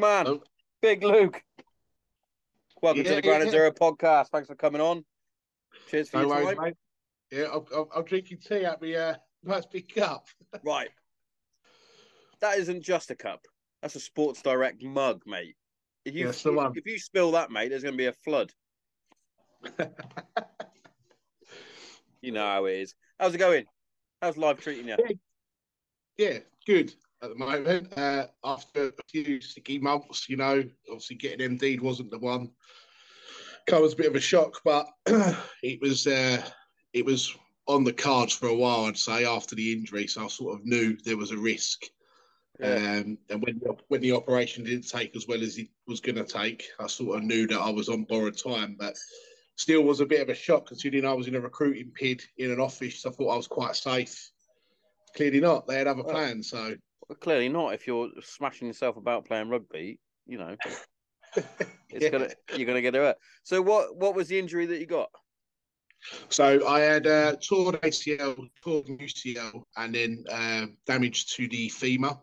man. Big Luke. Welcome to the Granite yeah. Zero podcast. Thanks for coming on. Cheers for No your worries, time. mate. Yeah, I'm, I'll, I'll drink your tea at me. Uh, nice big cup. Right. That isn't just a cup. That's a Sports Direct mug, mate. If you That's the one. if you spill that, mate, there's going to be a flood. You know how it is. How's it going? How's life treating you? yeah, good at the moment. Uh, after a few sticky months, you know, obviously getting MD'd wasn't the one. Come as a bit of a shock, but it was uh, it was on the cards for a while. I'd say after the injury, so I sort of knew there was a risk. Yeah. Um, and when the, when the operation didn't take as well as it was going to take, I sort of knew that I was on borrowed time. But still was a bit of a shock considering I was in a recruiting pid in an office. I thought I was quite safe. Clearly not. They had other plans. So Well, clearly not. If you're smashing yourself about playing rugby, you know, it's Yeah. gonna you're gonna get hurt. So what what was the injury that you got? So I had uh, torn ACL, torn UCL, and then uh, damage to the femur.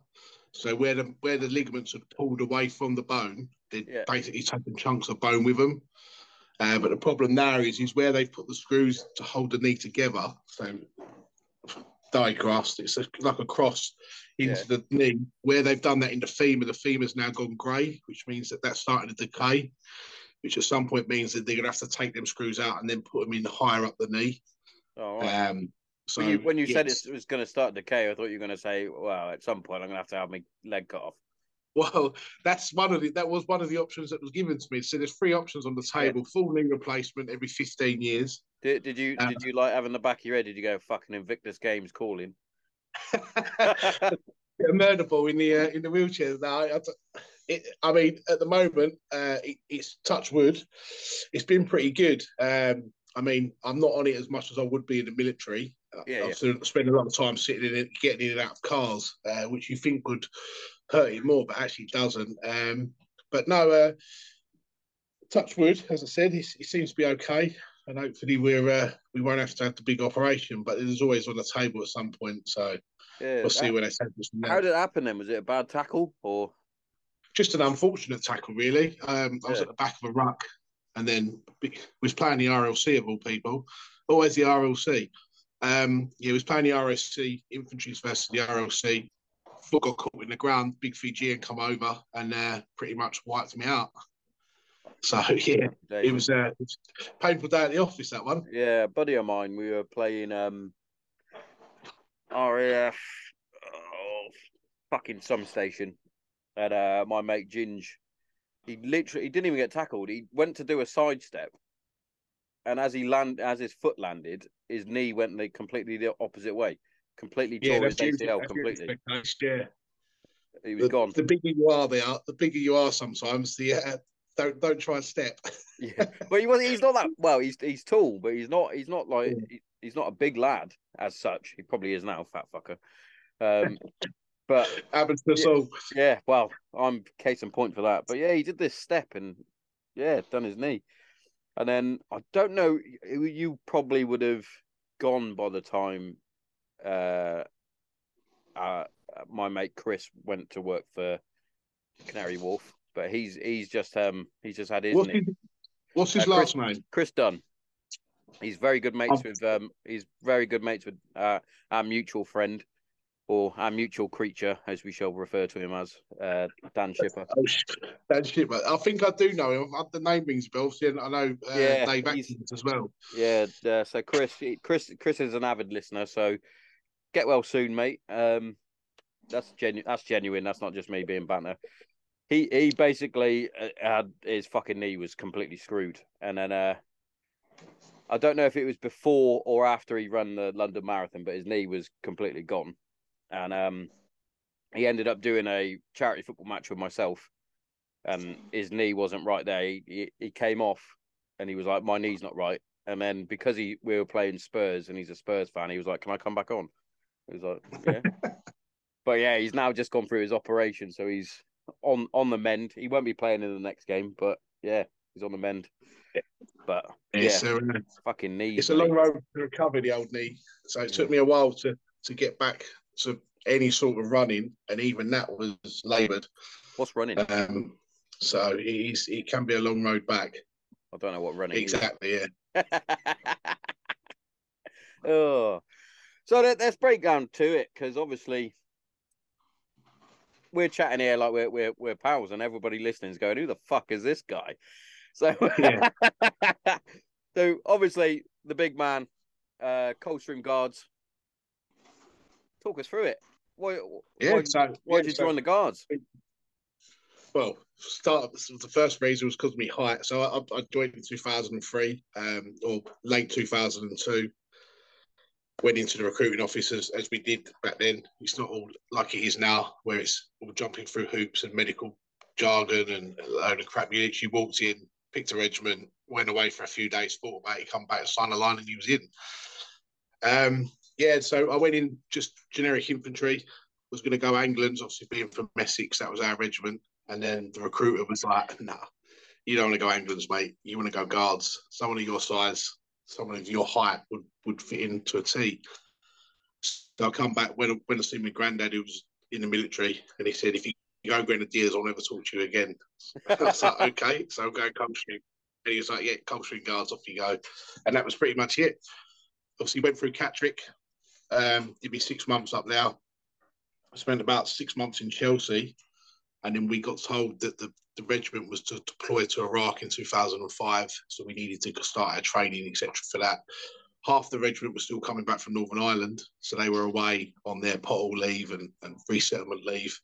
So where the where the ligaments had pulled away from the bone, they'd Yeah. basically taken chunks of bone with them. Uh, but the problem now is is where they've put the screws to hold the knee together. So digraft, it's a, like a cross into the knee. Where they've done that in the femur, the femur's now gone grey, which means that that's starting to decay. Which at some point means that they're going to have to take them screws out and then put them in higher up the knee. Oh, right. Um, so when you, when you said it was going to start decay, I thought you were going to say, "Well, at some point, I'm going to have to have my leg cut off." well, that's one of the that was one of the options that was given to me. So there's three options on the table: full knee replacement every 15 years. Did, did you Uh, did you like having the back of your head? Did you go fucking Invictus Games calling? a murder ball in the uh, in the wheelchair. Now, I, I- it, I mean, at the moment, uh, it, it's touch wood. It's been pretty good. Um, I mean, I'm not on it as much as I would be in the military. Yeah, I've spent a lot of time sitting in it, getting in and out of cars, uh, which you think would hurt it more, but actually doesn't. Um, but no, uh, touch wood, as I said, it, it seems to be okay, and hopefully we're uh, we won't have to have the big operation. But it is always on the table at some point, so Yeah. we'll see where they take us how did it happen then? Was it a bad tackle or? just an unfortunate tackle, really. Um, I was Yeah. at the back of a ruck, and then was playing the RLC of all people. Always the RLC. Um, yeah, he was playing the RLC infantry's versus the RLC. Foot got caught in the ground. Big Fijian come over and uh, pretty much wiped me out. So yeah, it was, uh, it was a painful day at the office. That one. Yeah, a buddy of mine. We were playing um RAF oh, fucking some station. And uh my mate Ginge, he literally he didn't even get tackled. He went to do a sidestep. And as he land as his foot landed, his knee went the completely the opposite way. Completely tore his usually- ACL completely. Yeah, He was the, gone. the bigger you are, they are. The bigger you are, sometimes the uh, don't don't try and step. Yeah, but he was. He's not that well. He's he's tall, but he's not. He's not like he- he's not a big lad as such. He probably is now, fat fucker. Um, but Happens to Yeah. all. yeah, well, I'm case in point for that. But yeah, he did this step and yeah, done his knee, and then I don't know. You you probably would have gone by the time uh, uh, my mate Chris went to work for Canary Wharf, but he's he's just um he's just had his What's his, what's his Uh, last name? Chris Dunn. He's very good mates Oh. with um he's very good mates with uh our mutual friend or our mutual creature as we shall refer to him as uh Dan Shipper. Sh- that shit, but I think I do know him. I've- The name rings bells. Yeah, I know uh, Yeah, Dave Atkins as well. Yeah, uh, so Chris Chris Chris is an avid listener, so get well soon, mate. Um that's genuine that's genuine, that's not just me being banter. He he basically uh, had his fucking knee was completely screwed and then uh I don't know if it was before or after he ran the London Marathon, but his knee was completely gone. And um, he ended up doing a charity football match with myself, and his knee wasn't right there. He, he, he came off, and he was like, "My knee's not right." And then because he we were playing Spurs, and he's a Spurs fan, he was like, "Can I come back on?" He was like, "Yeah." but yeah, he's now just gone through his operation, so he's on on the mend. He won't be playing in the next game, but yeah, he's on the mend. But It's, yeah, a, fucking knees. it's a long road to recover the old knee. So it took me a while to, to get back to any sort of running, and even that was laboured. What's running? Um, so he's it can be a long road back. I don't know what running Exactly. Yeah. oh, so let, let's break down to it because obviously we're chatting here like we're we're we're pals, and everybody listening is going, "Who the fuck is this guy?" So, Yeah. so obviously the big man, uh, Coldstream Guards. Talk us through it. Why? Yeah. why, so why yeah, did you so- join the Guards? Well, start the first reason was because of my height. So I, I joined in 2003 um, or late 2002. Went into the recruiting office as, as we did back then. It's not all like it is now, where it's all jumping through hoops and medical jargon and a load of crap. You literally walked in, picked a regiment, went away for a few days, thought about it, come back, sign a line, and he was in. Um, yeah, so I went in just generic infantry. Was going to go Anglians, obviously being from Essex, that was our regiment. And then the recruiter was like, "Nah, you don't want to go Anglians, mate. You want to go Guards. Someone of your size, someone of your height would would fit into a T." So I come back when when I see my granddad, who was in the military, and he said, "If you go Grenadiers, I'll never talk to you again." I was like, "Okay." So I'm going Coldstream, and he was like, "Yeah, Coldstream Guards, off you go," and that was pretty much it. Obviously, went through Catterick. Um, did me six months up there. I spent about six months in Chelsea, and then we got told that the, the regiment was to deploy to Iraq in 2005, so we needed to start our training, etc. For that, half the regiment was still coming back from Northern Ireland, so they were away on their pothole leave and, and resettlement leave.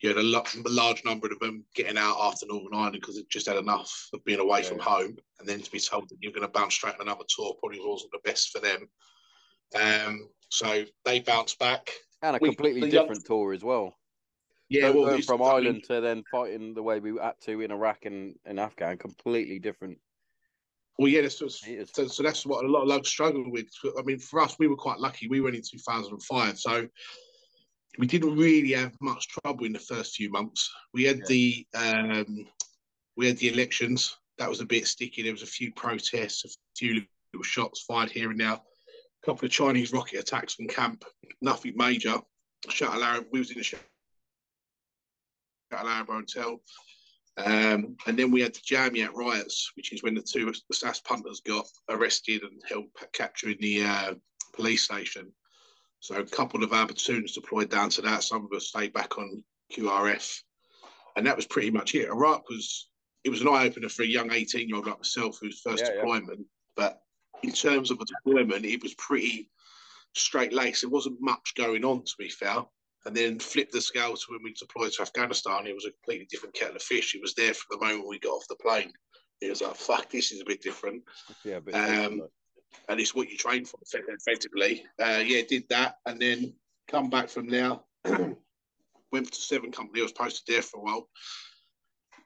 You had a, lo- a large number of them getting out after Northern Ireland because it just had enough of being away Yeah. from home, and then to be told that you're going to bounce straight on another tour probably wasn't the best for them. Um, so they bounced back. And a We- completely young- different tour as well. Yeah, well, going from Ireland to then fighting the way we had to in Iraq and, and Afghan, completely different. Well, yeah, that's so, so that's what a lot of lads struggle with. I mean, for us, we were quite lucky. We went in 2005, so we didn't really have much trouble in the first few months. We had Yeah. the um, we had the elections. That was a bit sticky. There was a few protests, a few little shots fired here and there. A couple of Chinese rocket attacks from camp. Nothing major. Shatt al-Arab. We was in the Shatt al-Arab hotel. Um, and then we had the Jamiat riots, which is when the two the SAS punters got arrested and held captured in the uh, police station. So a couple of our platoons deployed down to that. Some of us stayed back on QRF, and that was pretty much it. Iraq was it was an eye opener for a young eighteen year old like myself whose first Yeah, yeah. deployment. But in terms of a deployment, it was pretty straight laced. There wasn't much going on, to be fair and then flipped the scale to when we deployed to Afghanistan, it was a completely different kettle of fish. It was there from the moment we got off the plane. It was like, fuck, this is a bit different. Yeah, but Um, And it's what you train for, effectively. Uh, yeah, did that. And then come back from there. Went to Seven Company. I was posted there for a while.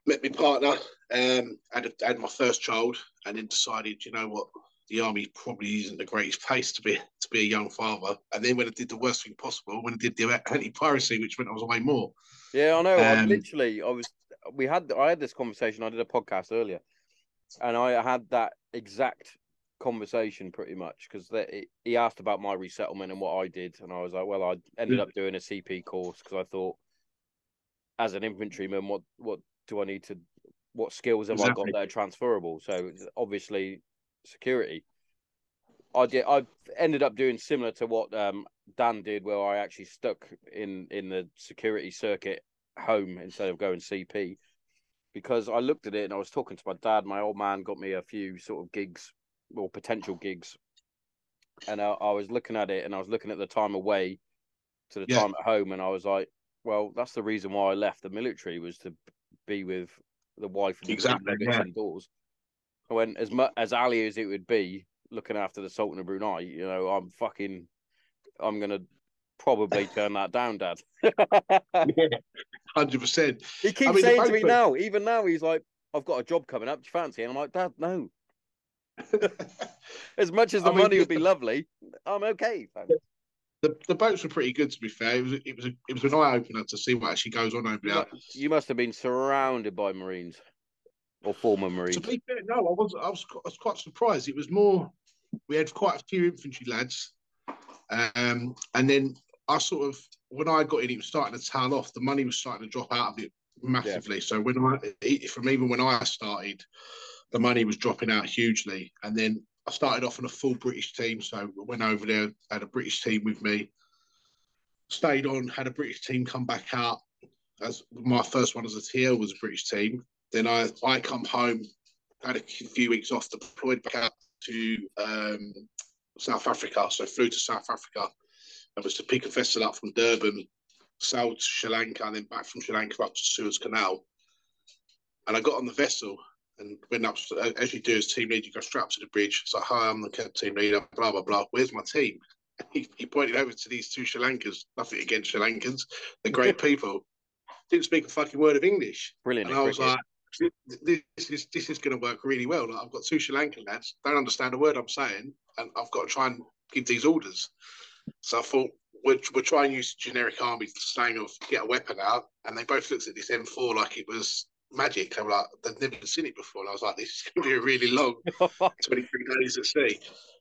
Met my partner. Um, had, a, had my first child. And then decided, you know what? The army probably isn't the greatest place to be to be a young father. And then when I did the worst thing possible, when I did the anti piracy, which meant I was away more. yeah, I know. I um, literally, I was. We had. I had this conversation. I did a podcast earlier, and I had that exact conversation pretty much because he asked about my resettlement and what I did, and I was like, well, I ended up doing a CP course because I thought, as an infantryman, what what do I need to? What skills have I got that are transferable? So obviously, security. I did. I ended up doing similar to what um, Dan did, where I actually stuck in in the security circuit home instead of going CP, because I looked at it and I was talking to my dad. My old man got me a few sort of gigs or potential gigs, and I, I was looking at it and I was looking at the time away to the Yeah. time at home, and I was like, well, that's the reason why I left the military was to be with the wife and the two Exactly, yeah. indoors. I went as much as Ali as it would be looking after the Sultan of Brunei. You know, I'm fucking, I'm gonna probably turn that down, Dad. Hundred percent. he keeps mean, saying to me now, even now, he's like, "I've got a job coming up. Do you fancy?" And I'm like, "Dad, no." As much as the I mean, money would the- be lovely, I'm okay. thanks. The, the boats were pretty good to be fair. It was it was a, it was an eye opener to see what actually goes on over there. you must have been surrounded by Marines or former Marines. To be fair, no, I was I was I was quite surprised. It was more we had quite a few infantry lads, um, and then I sort of when I got in, it was starting to tail off. The money was starting to drop out of it massively. Yeah. So when I, from even when I started, the money was dropping out hugely, and then I started off on a full British team. So I went over there, had a British team with me, stayed on, had a British team come back out. As my first one as a TL was a British team. Then I I come home, had a few weeks off, deployed back out to um, South Africa. So I flew to South Africa. I was to pick a vessel up from Durban, sailed to Sri Lanka, and then back from Sri Lanka up to Suez Canal. And I got on the vessel and went up, as you do as team leader, you go straight up to the bridge. It's like, hi, I'm the team leader, blah, blah, blah. Where's my team? He, he pointed over to these two Sri Lankans. Nothing against Sri Lankans. They're great people. Didn't speak a fucking word of English. Brilliant. And I was like, this is this is going to work really well. Like, I've got two Sri Lankan lads, don't understand a word I'm saying, and I've got to try and give these orders. So I thought we'll, we'll try and use generic army slang of get a weapon out, and they both looked at this M4 like it was magic. They were like, they've never seen it before. And I was like, this is going to be a really long 23 days at sea.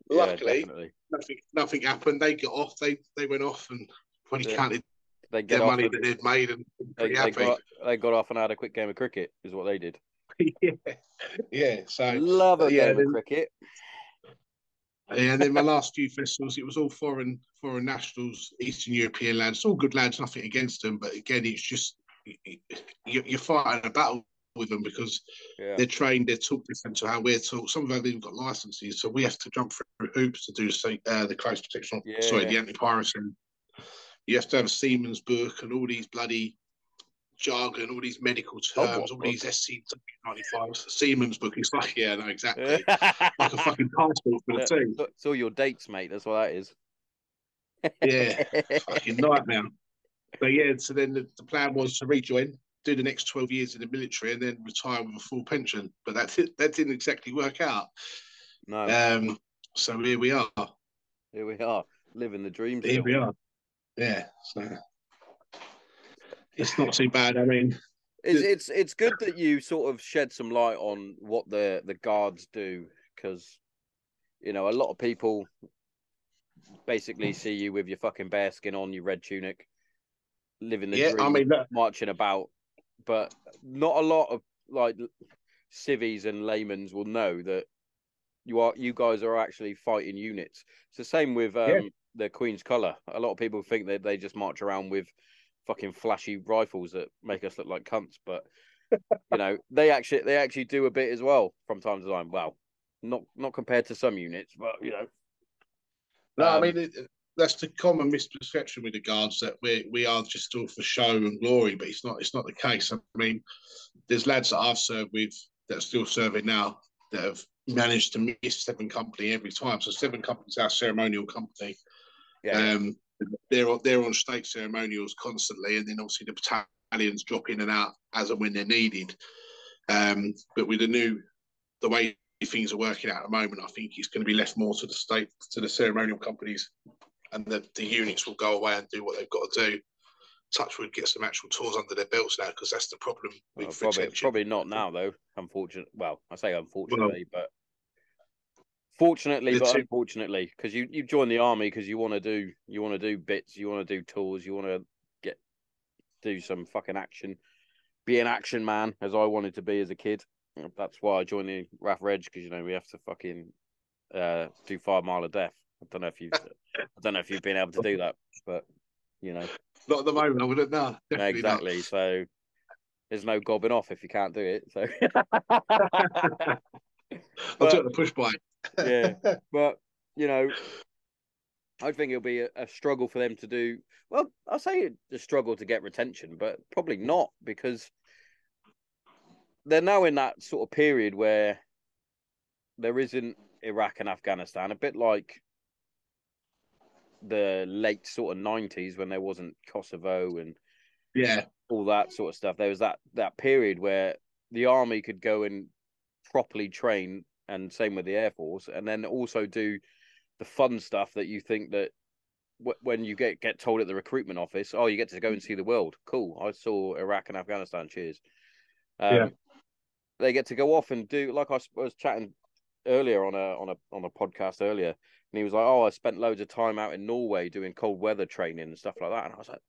Luckily, yeah, nothing nothing happened. They got off. They they went off and when he yeah. counted they get their money and, that they'd made and they, they, got, they got off and had a quick game of cricket. Is what they did. yeah, yeah. So love a yeah, game then, of cricket. Yeah, and then my last few festivals, it was all foreign foreign nationals, Eastern European lads, all good lads, nothing against them. But again, it's just you're fighting a battle with them because yeah. they're trained, they're taught different to how we're taught. Some of them have even got licenses, so we have to jump through hoops to do uh, the close protection. Yeah. Sorry, the anti-piracy. You have to have a seaman's book and all these bloody jargon, all these medical oh, terms, oh, all these SC ninety five seaman's book. It's like, yeah, no, exactly, like a fucking passport for the team. It's all your dates, mate. That's what that is. yeah, fucking nightmare. But yeah, so then the, the, plan was to rejoin, do the next 12 years in the military, and then retire with a full pension. But that, that didn't exactly work out. No. Um, so here we are. Here we are, living the dream. Here we are. Yeah. So it's not too bad. I mean, it's, it's it's good that you sort of shed some light on what the the guards do because you know a lot of people basically see you with your fucking bearskin on, your red tunic, living the yeah, dream, I mean, that... marching about. But not a lot of like civvies and laymen's will know that you are you guys are actually fighting units. It's the same with um, yeah. The Queen's Colour. A lot of people think that they just march around with fucking flashy rifles that make us look like cunts, but you know they actually they actually do a bit as well from time to time. Well, not not compared to some units, but you know. No, um, I mean it, that's the common misperception with the guards that we we are just all for show and glory, but it's not it's not the case. I mean, there's lads that I've served with that are still serving now that have managed to miss Seven Company every time. So Seven Company's our ceremonial company. Yeah. Um, they're they're on state ceremonials constantly, and then obviously the battalions drop in and out as and when they're needed. Um, but with the new, the way things are working out at the moment, I think it's going to be left more to the state, to the ceremonial companies and the, the units will go away and do what they've got to do. Touchwood get some actual tours under their belts now because that's the problem with well, probably, probably not now though. Unfortunately, well, I say unfortunately, well, but fortunately, but two... unfortunately, because you you join the army because you want to do you want to do bits, you want to do tours, you want to get do some fucking action, be an action man as I wanted to be as a kid. That's why I joined the RAF Reg because you know we have to fucking uh, do five mile of death. I don't know if you I don't know if you've been able to do that, but you know, not at the moment. I wouldn't know. exactly. Not. So there's no gobbing off if you can't do it. So I'll the push bike. Yeah, but you know, I think it'll be a, a, struggle for them to do. Well, I'll say a struggle to get retention, but probably not because they're now in that sort of period where there isn't Iraq and Afghanistan, a bit like the late sort of nineties when there wasn't Kosovo and yeah, all that sort of stuff. There was that that period where the army could go and properly train, and same with the air force, and then also do the fun stuff that you think that w- when you get get told at the recruitment office, oh, you get to go and see the world. Cool. I saw Iraq and Afghanistan. Cheers. Um, yeah. They get to go off and do like I was chatting earlier on a on a on a podcast earlier and he was like, "Oh, I spent loads of time out in Norway doing cold weather training and stuff like that." And I was like,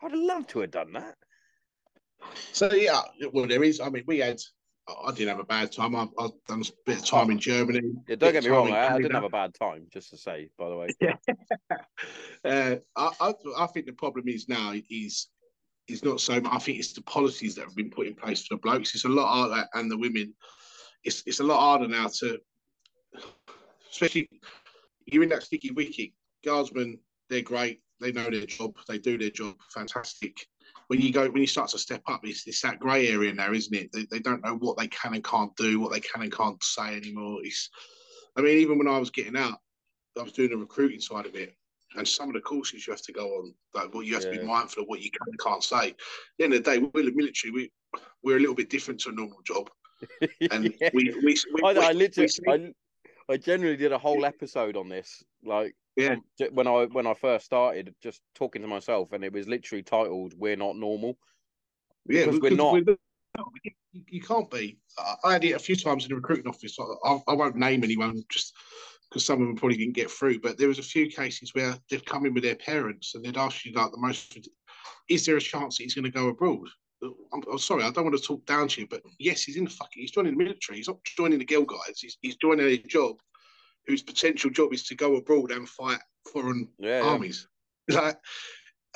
"I'd love to have done that." So yeah, well, there is. I mean, we had. I didn't have a bad time. I've, I've done a bit of time in Germany. Yeah, don't get me wrong. I, I, didn't have a bad time, just to say, by the way. uh, I, I, I think the problem is now is is not so. much- I think it's the policies that have been put in place for the blokes. It's a lot harder, and the women. It's it's a lot harder now to, especially you're in that sticky wicket. Guardsmen, they're great. They know their job. They do their job. Fantastic. When you go, when you start to step up, it's, it's that grey area now, isn't it? They, they don't know what they can and can't do, what they can and can't say anymore. It's, I mean, even when I was getting out, I was doing the recruiting side of it, and some of the courses you have to go on, like what you have to be mindful of what you can and can't say. At the end of the day, we're the military. We we're a little bit different to a normal job, and Yeah. we we, we, I, I literally, we- I, I generally did a whole episode on this, like Yeah. when I when I first started, just talking to myself, and it was literally titled "We're Not Normal." yeah, because we're not. you, you can't be. I, had it a few times in the recruiting office. I, I, I won't name anyone just because some of them probably didn't get through. But there was a few cases where they'd come in with their parents and they'd ask you like the most. Is there a chance that he's going to go abroad? I'm, I'm sorry, I don't want to talk down to you, but yes, he's in the fucking. He's joining the military. He's not joining the Girl Guides. He's, he's joining a job whose potential job is to go abroad and fight foreign Yeah, yeah. armies. Like,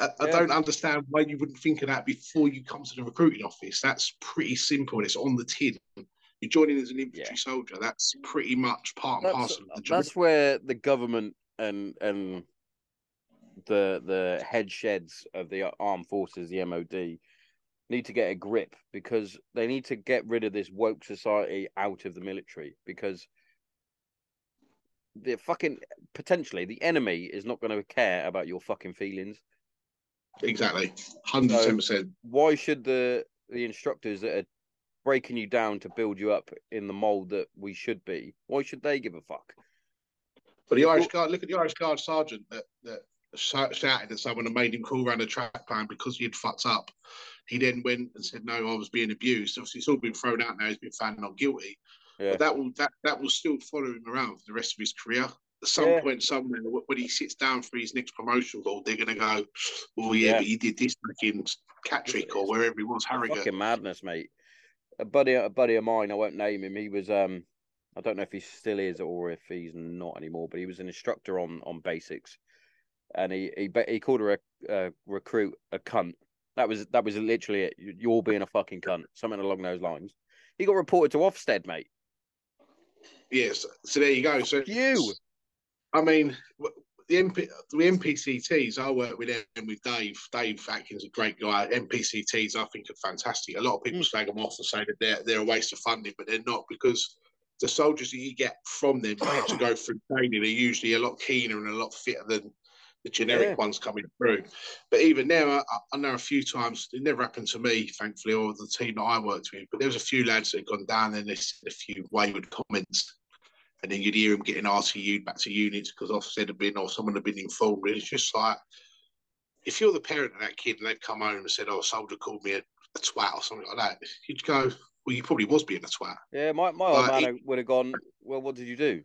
I, I Yeah. don't understand why you wouldn't think of that before you come to the recruiting office. That's pretty simple. It's on the tin. You're joining as an infantry Yeah. soldier. That's pretty much part and parcel of the job. that's where the government and and the the head sheds of the armed forces, the MOD, need to get a grip because they need to get rid of this woke society out of the military because the fucking potentially the enemy is not going to care about your fucking feelings. Exactly. 110%. Why should the the instructors that are breaking you down to build you up in the mold that we should be? Why should they give a fuck? But the Irish Guard, look at the Irish Guard sergeant that, that shouted at someone and made him call around the track plan because he had fucked up. He then went and said, "No, I was being abused." Obviously, it's all been thrown out now. He's been found not guilty. Yeah. But that will that that will still follow him around for the rest of his career. At some Yeah. point, somewhere, when he sits down for his next promotion ball, they're going to go, "Oh yeah, Yeah. but he did this back in Catterick or wherever he was, Harrogate." Fucking madness, mate. A buddy, a buddy of mine, I won't name him. He was, um, I don't know if he still is or if he's not anymore, but he was an instructor on on basics, and he he he called a, rec- uh, recruit a cunt. That was that was literally it. You- You're being a fucking cunt, something along those lines. He got reported to Ofsted, mate. Yes. So there you go. So You. I mean, the MP, the MPCTs, I work with them with Dave. Dave Atkins, a great guy. MPCTs, I think, are fantastic. A lot of people Mm. slag them off and say that they're they're a waste of funding, but they're not because the soldiers that you get from them to go through training are usually a lot keener and a lot fitter than the generic Yeah. ones coming through. But even now, I, I know a few times it never happened to me, thankfully, or the team that I worked with. But there was a few lads that had gone down and they said a few wayward comments and then you'd hear him getting RTU'd back to units because Ofsted had been or someone had been informed. And it's just like, if you're the parent of that kid and they've come home and said, oh, a soldier called me a, a twat or something like that, you'd go, well, you probably was being a twat. Yeah, my my old Like, man would have gone. Well, what did you do?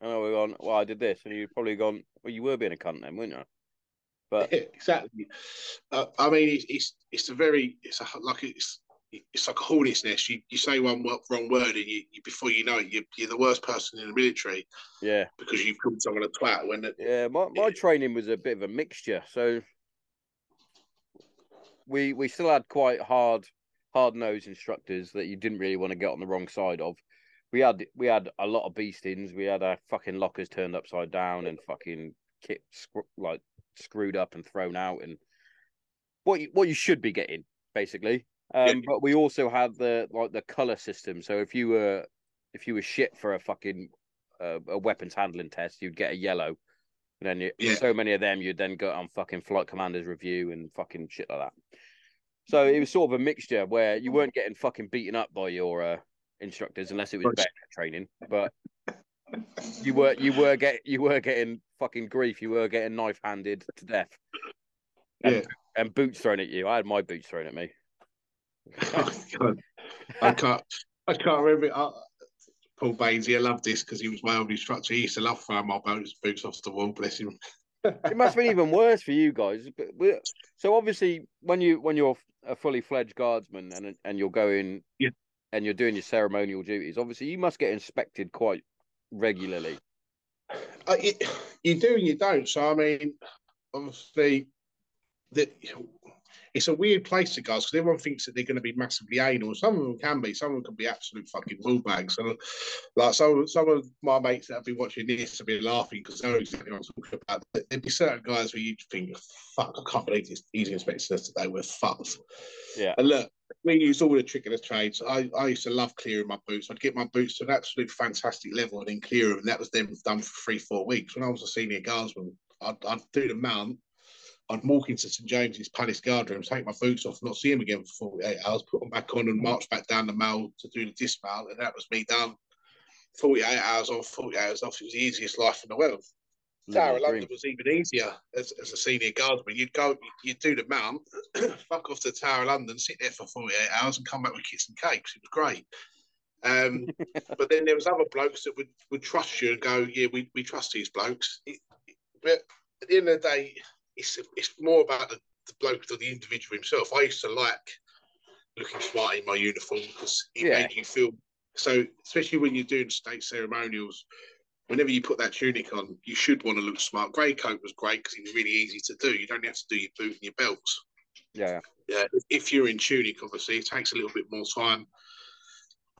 And I would have gone. Well, I did this, and you'd probably gone. Well, you were being a cunt then, weren't you? But Yeah, exactly. Uh, I mean, it's, it's it's a very it's a, like it's it's like a hornet's nest. You you say one wrong word and you, you before you know it, you, you're the worst person in the military yeah, because you've called someone a twat. When it, Yeah, my, my training was a bit of a mixture. So we we still had quite hard hard nosed instructors that you didn't really want to get on the wrong side of. We had we had a lot of beastings. We had our fucking lockers turned upside down and fucking kit like screwed up and thrown out and what you, what you should be getting basically. Um, but we also had the like the color system. So if you were if you were shit for a fucking uh, a weapons handling test, you'd get a yellow. And then you, Yeah. so many of them, you'd then go on fucking flight commander's review and fucking shit like that. So it was sort of a mixture where you weren't getting fucking beaten up by your uh, instructors unless it was better training, but you were you were get you were getting fucking grief. You were getting knife handed to death and, Yeah. and boots thrown at you. I had my boots thrown at me. Oh, God. I can't I can't remember. I, Paul Bainsy, I loved this because he was my old instructor. He used to love throwing my boots, boots off the wall. Bless him. it must have been even worse for you guys. So obviously, when you when you're a fully fledged guardsman and and you're going Yeah. and you're doing your ceremonial duties, obviously you must get inspected quite regularly. Uh, you, you do and you don't. So I mean, obviously, that it's a weird place to guys because everyone thinks that they're going to be massively anal. Some of them can be. Some of them can be absolute fucking woolbags. And like some some of my mates that have been watching this have been laughing because they know exactly what I'm talking about. There'd be certain guys where you think, "Fuck, I can't believe this. He's inspecting us today. We're fucked." Yeah. And look, we use all the trick of the trades. I, I used to love clearing my boots. I'd get my boots to an absolute fantastic level and then clear them. And that was then done for three, four weeks. When I was a senior guardsman, I'd, I'd do the mount. I'd walk into St James's Palace guard room, take my boots off, not see him again for 48 hours, put them back on and march back down the mall to do the dismount. And that was me done. 48 hours on, 48 hours off. It was the easiest life in the world. Tower of London was even easier as, as a senior guardsman. You'd go, you'd do the mount, fuck off to the Tower of London, sit there for 48 hours and come back with kits and cakes. It was great. Um, but then there was other blokes that would, would trust you and go, yeah, we, we trust these blokes. It, it- but at the end of the day, it's, it's more about the, the bloke or the individual himself. I used to like looking smart in my uniform because it Yeah. made you feel so, especially when you're doing state ceremonials whenever you put that tunic on, you should want to look smart. Grey coat was great because it was really easy to do. You don't have to do your boot and your belts. Yeah. Yeah, if you're in tunic, obviously, it takes a little bit more time.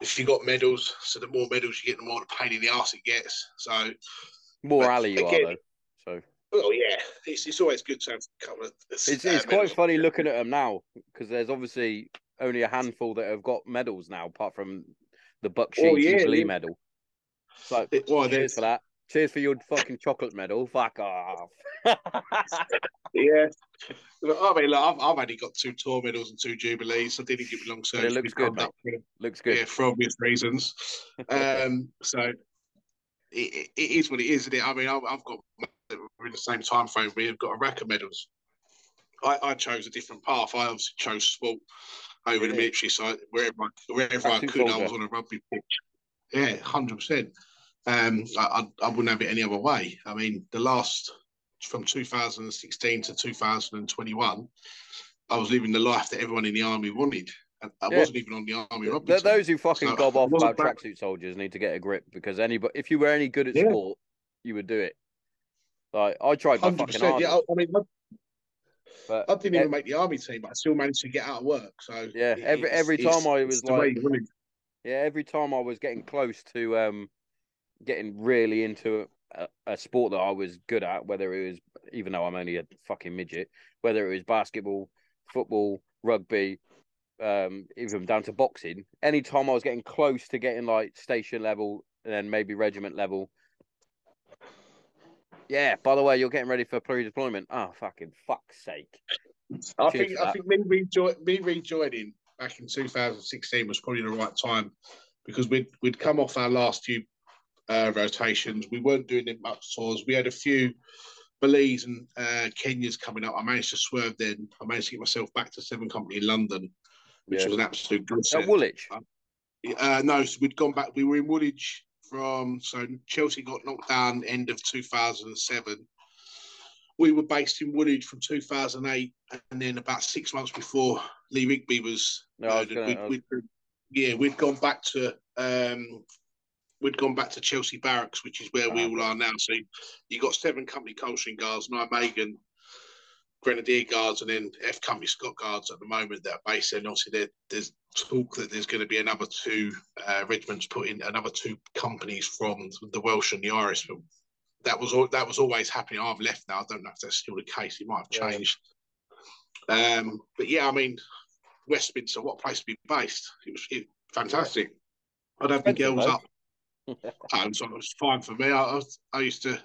If you got medals, so the more medals you get, the more the pain in the ass it gets. So, More alley you again- are though. So well, yeah, it's, it's always good to have a couple of. it's it's quite funny looking at them now because there's obviously only a handful that have got medals now, apart from the Bucksheet Oh, yeah, Jubilee yeah. medal. So It- well, cheers for that. Cheers for your fucking chocolate medal. Fuck off. yeah. I mean, look, I've, I've only got two tour medals and two jubilees. I didn't give long service. It looks good, Looks good. Yeah, for obvious reasons. Um, so it, it, is what it is, isn't it? I mean, I've, I've got we're in the same time frame. We've got a rack of medals. I, I chose a different path. I obviously chose sport over the military side. Wherever I, wherever I could, I was on a rugby pitch. Yeah, hundred percent. Um, I, I I wouldn't have it any other way. I mean, the last from 2016 to 2021, I was living the life that everyone in the army wanted. I Yeah. wasn't even on the army rugby Th- those who fucking So, gob off about back- tracksuit soldiers need to get a grip because anybody, if you were any good at Yeah. sport, you would do it. Like I tried my fucking percent. Yeah, I, I mean, I, but I didn't even make the army team, but I still managed to get out of work. So Yeah, it- every- every time I was like- you want it. yeah, every time I was getting close to um getting really into a, a sport that I was good at, whether it was even though I'm only a fucking midget, whether it was basketball, football, rugby, um, even down to boxing, anytime I was getting close to getting like station level and then maybe regiment level. Yeah, by the way, you're getting ready for pre-deployment. Oh, fucking fuck's sake. I Cheers think I think me rejoin me rejoining back in 2016 was probably the right time because we'd we'd come off our last few uh, rotations. We weren't doing them much tours. We had a few Belize and uh, Kenyas coming up. I managed to swerve then. I managed to get myself back to Seven Company in London, which Yeah. was an absolute good At Woolwich. Uh, no, so we'd gone back. We were in Woolwich from so Chelsea got knocked down end of 2007. We were based in Woolwich from 2008, and then about six months before Lee Rigby was No, I was murdered, gonna- we'd, was- we'd, yeah, we'd gone back to um, we'd gone back to Chelsea Barracks, which is where we Ah, all are now. So you got seven company Coldstream Guards, Nijmegen, Grenadier Guards, and then F Company Scots Guards at the moment that are based there. And obviously, there, there's talk that there's going to be another two uh, regiments put in, another two companies from the Welsh and the Irish. But that was all, that was always happening. I've left now. I don't know if that's still the case. It might have Yeah. changed. Um, but yeah, I mean, Westminster, what place to be based. It was it, fantastic. I'd have the girls though. up. Oh, so it was fine for me. I, I, I used to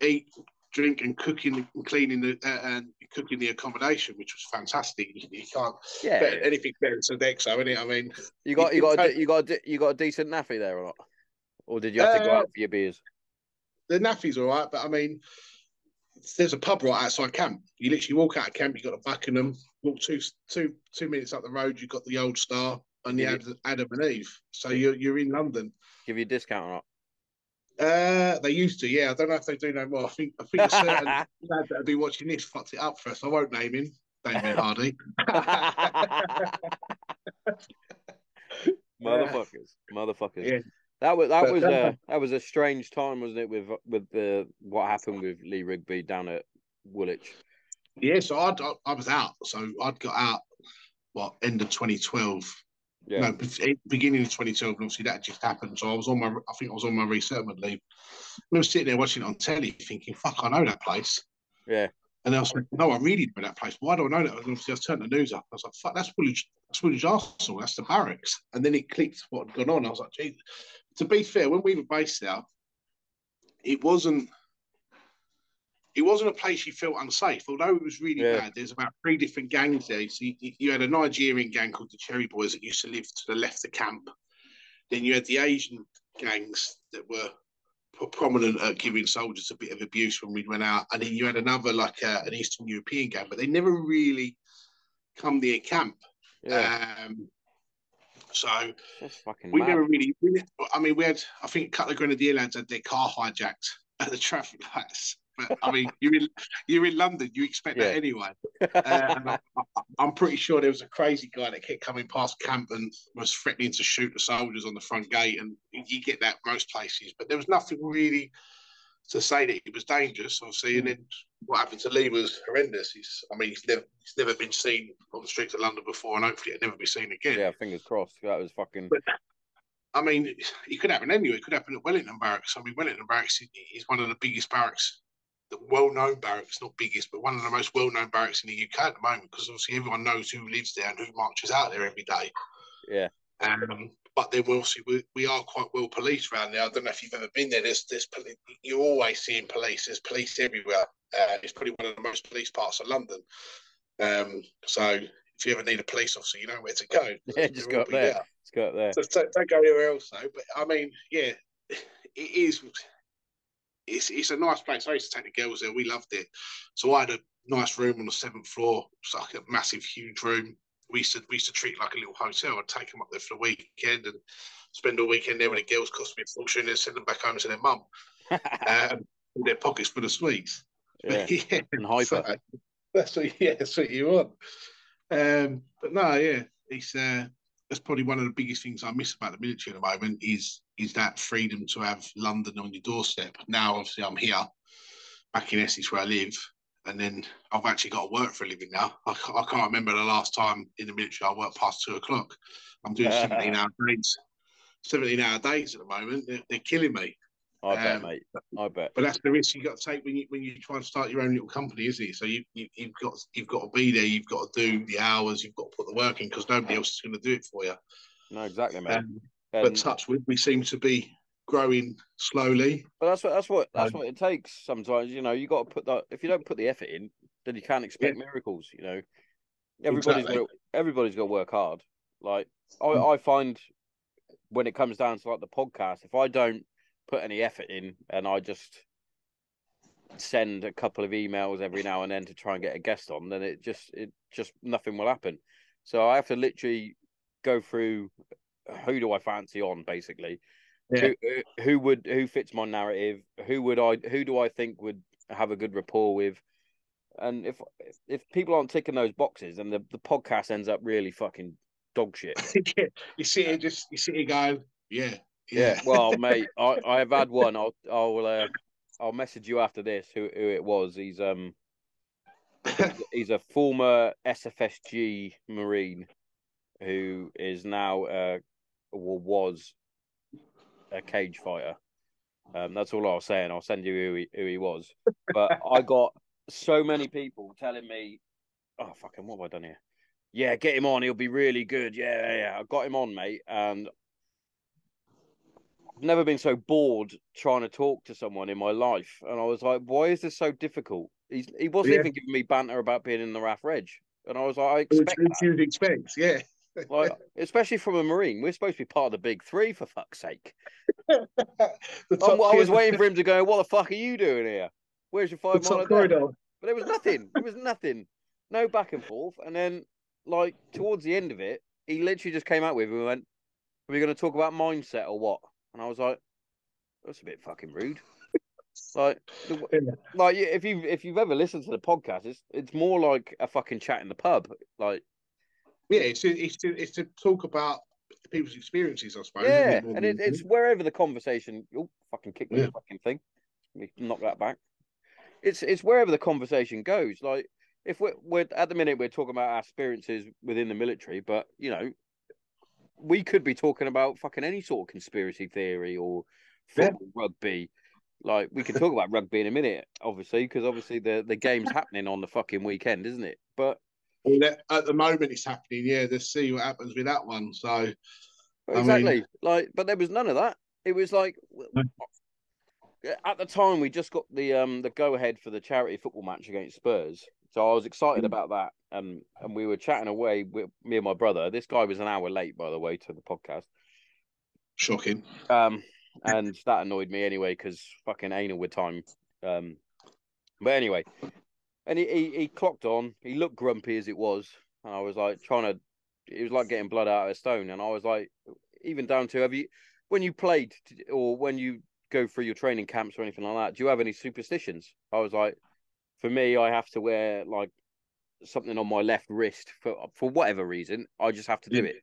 eat, drink, and cooking and cleaning the uh, and cooking the accommodation, which was fantastic. You, you can't Yeah, bet anything better than Sodexo, innit? I mean, you got you got a, you got a, you got a decent NAAFI there or not? Or did you have to go Uh, out for your beers? the NAAFI's all right, but I mean, there's a pub right outside camp. You literally walk out of camp, you got a Buckingham, walk two two two minutes up the road, you've got the old Star and the Adam, Adam and Eve. So you're you're in London. Give you a discount or not? Uh, they used to, yeah. I don't know if they do no more. I think I think a certain lad that'll be watching this fucked it up for us. I won't name him. Damien Hardy. motherfuckers, motherfuckers. Yeah. That was that But was that- a that was a strange time, wasn't it? With with the what happened with Lee Rigby down at Woolwich. Yeah, so I'd, I, I was out. So I'd got out, what, end of 2012. Yeah, No, beginning of 2012. And obviously, that just happened. So I was on my, I think I was on my resettlement leave. I was sitting there watching it on telly thinking, fuck, I know that place. yeah, And I was like, no, I really know that place. Why do I know that? And obviously, I turned the news up. I was like, fuck, that's Woolwich, that's Woolwich Arsenal. That's the barracks. And then it clicked what had gone on. I was like, gee. To be fair, when we were based there, it wasn't. It wasn't a place you felt unsafe, although it was really Yeah. bad. There's about three different gangs there. So you, you had a Nigerian gang called the Cherry Boys that used to live to the left of camp. Then you had the Asian gangs that were prominent at giving soldiers a bit of abuse when we went out, and then you had another like uh, an Eastern European gang, but they never really come near camp. yeah. Um, so we mad. never really. I mean, we had. I think a couple of Grenadier lads had their car hijacked at the traffic lights. But I mean, you're in you're in London. You expect that anyway. Uh, I, I'm pretty sure there was a crazy guy that kept coming past camp and was threatening to shoot the soldiers on the front gate, and you get that most places. But there was nothing really to say that it was dangerous, obviously. And then what happened to Lee was horrendous. He's, I mean, he's never he's never been seen on the streets of London before, and hopefully it'll never be seen again. yeah, fingers crossed. That was fucking. But I mean, it could happen anywhere. It could happen at Wellington Barracks. I mean, Wellington Barracks is one of the biggest barracks, the well-known barracks, not biggest, but one of the most well-known barracks in the UK at the moment. Because obviously everyone knows who lives there and who marches out there every day. Yeah. Um, but then we obviously we, we are quite well policed around there. I don't know if you've ever been there. There's there's you're always seeing police. There's police everywhere. Uh, it's probably one of the most police parts of London. Um, so if you ever need a police officer, you know where to go. Yeah, just go up be there. Let's go up there. so don't, don't go anywhere else though. But I mean, yeah, it is. It's it's a nice place. I used to take the girls there. We loved it. So I had a nice room on the seventh floor. It's like a massive, huge room. We used to we used to treat it like a little hotel. I'd take them up there for the weekend and spend all weekend there. When the girls cost me a fortune, and send them back home to their mum. Um, their pockets full of sweets. yeah, yeah, and hyper. so that's what, yeah, that's what you want. Um, but no, yeah, it's uh, that's probably one of the biggest things I miss about the military at the moment is is that freedom to have London on your doorstep. Now, obviously, I'm here, back in Essex where I live, and then I've actually got to work for a living now. I, I can't remember the last time in the military I worked past two o'clock. I'm doing 17 hour days. 17 hour days at the moment. They're, they're killing me. I bet, Um, mate. I bet. But that's the risk you got to take when you when you try and start your own little company, isn't it? So you, you you've got you've got to be there, you've got to do the hours, you've got to put the work in because nobody else is going to do it for you. No, exactly, mate. Um, And- but touch wood, we seem to be growing slowly. But that's what that's what that's Um, what it takes. Sometimes you know you got to put that. If you don't put the effort in, then you can't expect miracles. You know, everybody's Exactly. got everybody's got to work hard. Like I, Mm. I find when it comes down to like the podcast, if I don't put any effort in and I just send a couple of emails every now and then to try and get a guest on, then it just it just nothing will happen. So I have to literally go through who do I fancy on basically? Yeah. who, who would who fits my narrative? Who would i who do i think would have a good rapport with? And if if people aren't ticking those boxes and the, the podcast ends up really fucking dog shit. You see here just you see here going, yeah, yeah well mate i i have had one i'll i'll uh, i'll message you after this who who it was he's um he's a former sfsg marine who is now uh or was a cage fighter. Um, that's all I was saying. I'll send you who he, who he was. But I got so many people telling me, "Oh fucking, what have I done here?" Yeah, get him on. He'll be really good. Yeah, yeah, yeah. I got him on, mate, and never been so bored trying to talk to someone in my life. And I was like, "Why is this so difficult?" He's, he wasn't Yeah. even giving me banter about being in the RAF Reg, and I was like, "I expect which you'd expect, yeah. Like, especially from a marine, we're supposed to be part of the big three for fuck's sake. I was waiting for him to go. What the fuck are you doing here? Where's your five mile corridor. But there was nothing. There was nothing. No back and forth. And then, like towards the end of it, he literally just came out with and went, "Are we going to talk about mindset or what?" And I was like, "That's a bit fucking rude." Like, the, Yeah. like if you if you've ever listened to the podcast, it's it's more like a fucking chat in the pub. Like, Yeah, it's to, it's to it's to talk about people's experiences, I suppose. yeah, and than it, it's wherever the conversation. Oh, fucking kick me Yeah. fucking thing. Let me knock that back. It's it's wherever the conversation goes. Like, if we're we're at the minute we're talking about our experiences within the military, but you know, we could be talking about fucking any sort of conspiracy theory or Yeah. football, rugby. Like we could talk about rugby in a minute, obviously, because obviously the the game's happening on the fucking weekend, isn't it? But at the moment, it's happening. Yeah, let's see what happens with that one. So, I mean- exactly, like, but there was none of that. It was like at the time we just got the um the go ahead for the charity football match against Spurs, so I was excited Mm. about that. And and we were chatting away with me and my brother. This guy was an hour late, by the way, to the podcast. shocking. Um, and that annoyed me anyway because fucking anal with time. Um, but anyway, and he, he he clocked on. He looked grumpy as it was. And I was like trying to. It was like getting blood out of a stone, and I was like, even down to have you when you played or when you go through your training camps or anything like that. Do you have any superstitions? I was like, for me, I have to wear like something on my left wrist for for whatever reason. I just have to do Yeah. it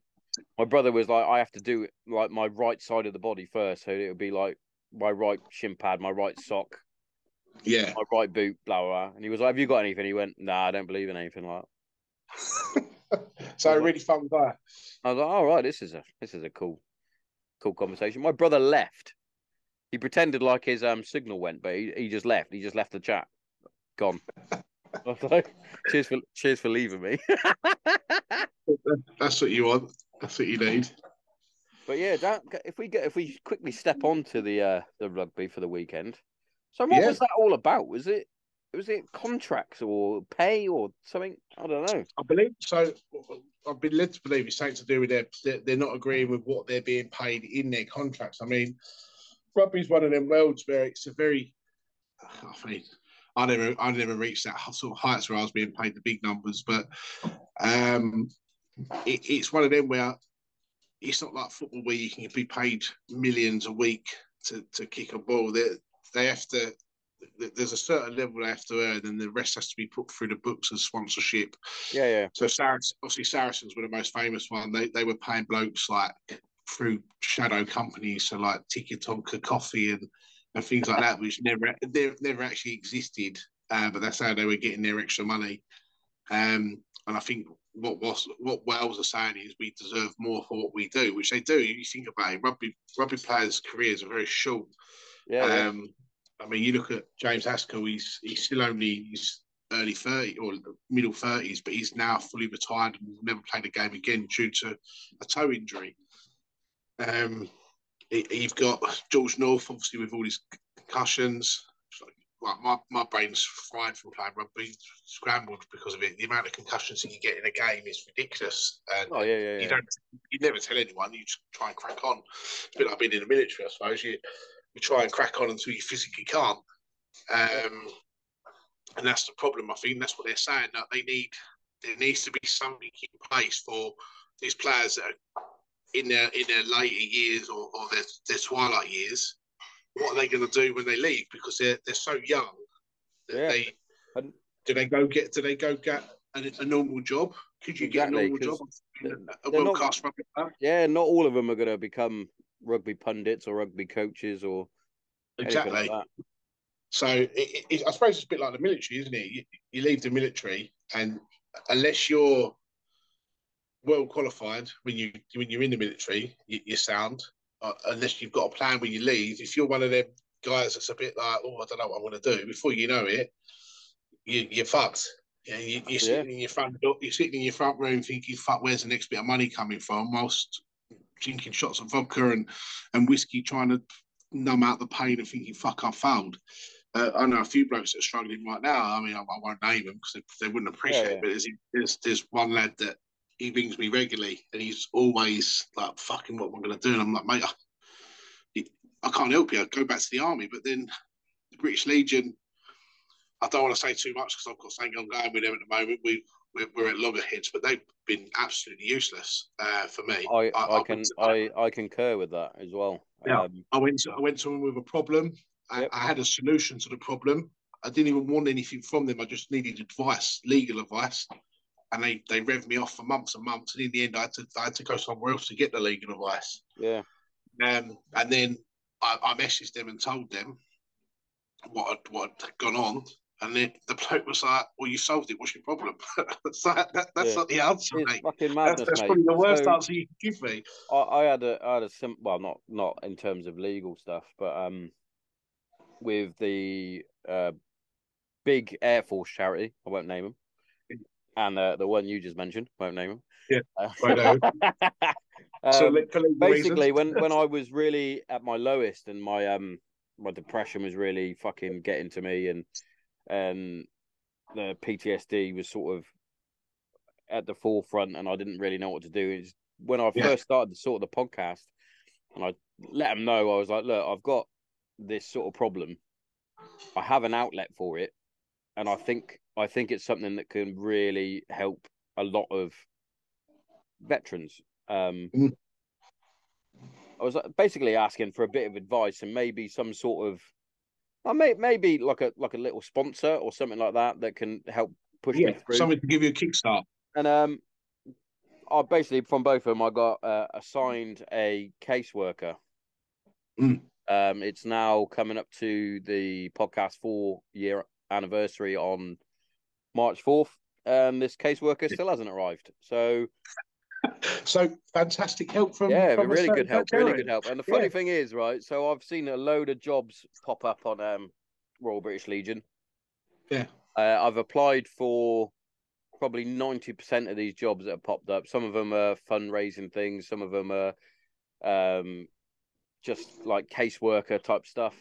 my brother was like, I have to do it like my right side of the body first. So it would be like my right shin pad, my right sock, Yeah. my right boot, blah, blah, blah. And he was like, Have you got anything? He went, Nah, I don't believe in anything like that. so, a really fun guy. I was like, All right, this is a this is a cool cool conversation. My brother left. He pretended like his um signal went, but he, he just left. He just left the chat. Gone. Like, cheers for cheers for leaving me. That's what you want. That's what you need. But yeah, that, if we get if we quickly step on to the uh the rugby for the weekend. So what Yeah. was that all about? Was it was it contracts or pay or something? I don't know. I believe so. I've been led to believe it's something to do with their they're, they're not agreeing with what they're being paid in their contracts. I mean, rugby's one of them worlds where it's a very. I mean, I never I never reached that sort of heights where I was being paid the big numbers, but um, it, it's one of them where it's not like football where you can be paid millions a week to, to kick a ball. They they have to. There's a certain level they have to earn, and the rest has to be put through the books as sponsorship. Yeah, yeah. So Saracens, obviously Saracens were the most famous one. They they were paying blokes like through shadow companies, so like Tiki Tonka Coffee and, and things like that, which never never, never actually existed. Uh, but that's how they were getting their extra money. Um, and I think what was what Wales are saying is we deserve more for what we do, which they do. You think about it, rugby rugby players' careers are very short. Yeah. Um, I mean, you look at James Haskell; he's he's still only he's early thirty or middle thirties, but he's now fully retired and will never played a game again due to a toe injury. Um, you've got George North, obviously with all his concussions. Like my, my brain's fried from playing rugby, scrambled because of it. The amount of concussions that you get in a game is ridiculous. And oh yeah, yeah, you don't you never tell anyone. You just try and crack on. It's a bit like being in the military i suppose. You you try and crack on until you physically can't. Um and that's the problem i think. That's what they're saying. That they need there needs to be something in place for these players that are in their in their later years or, or their, their twilight years what are they going to do when they leave because they're they're so young that Yeah. they And- do they go get do they go get a, a normal job could you get a Exactly, normal job a world class rugby player? Yeah, not all of them are going to become rugby pundits or rugby coaches or like Exactly. that. So it, it, it- I suppose it's a bit like the military, isn't it? You, you leave the military, and unless you're well qualified when you when you're in the military, you, you're sound. Uh, unless you've got a plan when you leave, if you're one of them guys that's a bit like, oh, I don't know what I'm going to do, before you know it, you, you're fucked. Yeah, you, you're sitting in your front door, you're sitting in your front room thinking, "Fuck, where's the next bit of money coming from?" Whilst drinking shots of vodka and and whiskey, trying to numb out the pain and thinking, "Fuck, I failed." Uh, I know a few blokes that are struggling right now. I mean, I, I won't name them because they, they wouldn't appreciate Yeah, it. But there's, there's there's one lad that he rings me regularly, and he's always like, "Fucking, what am I going to do?" And I'm like, "Mate, I, I can't help you. I'd go back to the army." But then the British Legion, I don't want to say too much because I've got something ongoing with them at the moment. We we're, we're at loggerheads, but they've been absolutely useless uh, for me. I, I, I can to, I, I concur with that as well. Yeah. Um, I went to I went to them with a problem. I, Yep. I had a solution to the problem. I didn't even want anything from them. I just needed advice, legal advice, and they they revved me off for months and months. And in the end, I had to I had to go somewhere else to get the legal advice. Yeah. Um, and then I, I messaged them and told them what had, what had gone on. And then the bloke was like, "Well, you solved it. What's your problem?" so that, that's Yeah. not the answer, It's mate. fucking That's, madness, that's mate. probably the worst So- answer you can give me. I, I had a I had a sim well not not in terms of legal stuff, but um with the uh big Air Force charity, I won't name them, and uh, the one you just mentioned, won't name them. Yeah, Uh, I know. so um, legal basically, when when I was really at my lowest and my um my depression was really fucking getting to me, and and the PTSD was sort of at the forefront, and I didn't really know what to do. It's when I Yeah. first started the sort of the podcast, and I let them know I was like, look, I've got this sort of problem. I have an outlet for it, and I think I think it's something that can really help a lot of veterans. Um, Mm. I was uh, basically asking for a bit of advice and maybe some sort of, I may maybe like a like a little sponsor or something like that that can help push yeah, me through. something to give you a kickstart. And um, I basically from both of them, I got uh, assigned a caseworker. Mm. Um, it's now coming up to the podcast four year anniversary on March fourth, and this caseworker still hasn't arrived. So So fantastic help from yeah, from really good help, really good help. And the funny Yeah. thing is, right? So I've seen a load of jobs pop up on um, Royal British Legion. Yeah. Uh, I've applied for probably ninety percent of these jobs that have popped up. Some of them are fundraising things. Some of them are um, just like caseworker type stuff.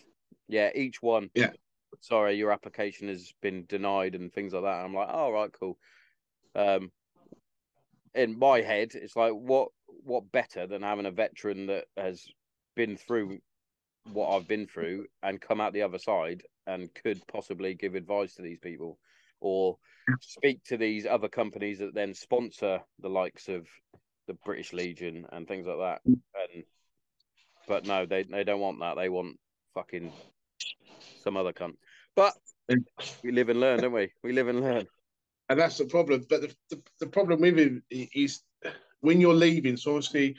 Yeah, each one. Yeah. Sorry, your application has been denied and things like that. And I'm like, oh right, cool. Um, in my head, it's like what what better than having a veteran that has been through what I've been through and come out the other side and could possibly give advice to these people or speak to these other companies that then sponsor the likes of the British Legion and things like that. And but no, they they don't want that. They want fucking some other cunt. But we live and learn, don't we? We live and learn. and that's the problem. But the, the, the problem with him is when you're leaving. So obviously,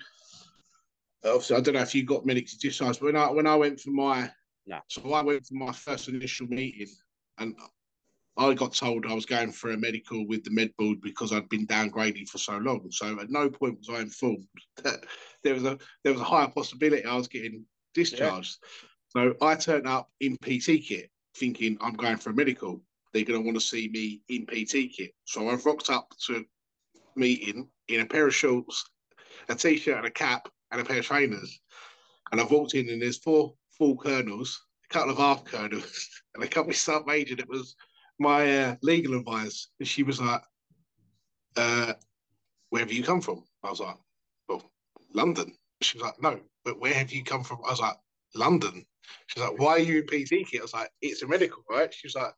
obviously, I don't know if you got medics discharged. But when I when I went for my, No. so I went for my first initial meeting, and I got told I was going for a medical with the med board because I'd been downgraded for so long. So at no point was I informed that there was a there was a higher possibility I was getting discharged. So I turned up in PT kit, thinking I'm going for a medical they're going to want to see me in PT kit. So I rocked up to meeting in a pair of shorts, a t-shirt and a cap, and a pair of trainers. And I've walked in and there's four full colonels, a couple of half colonels, and a of sub major that was my uh, legal advice. And she was like, uh, where have you come from? I was like, well, London. She was like, no, but where have you come from? I was like, London. She's like, why are you in PT kit? I was like, it's a medical, right? She was like,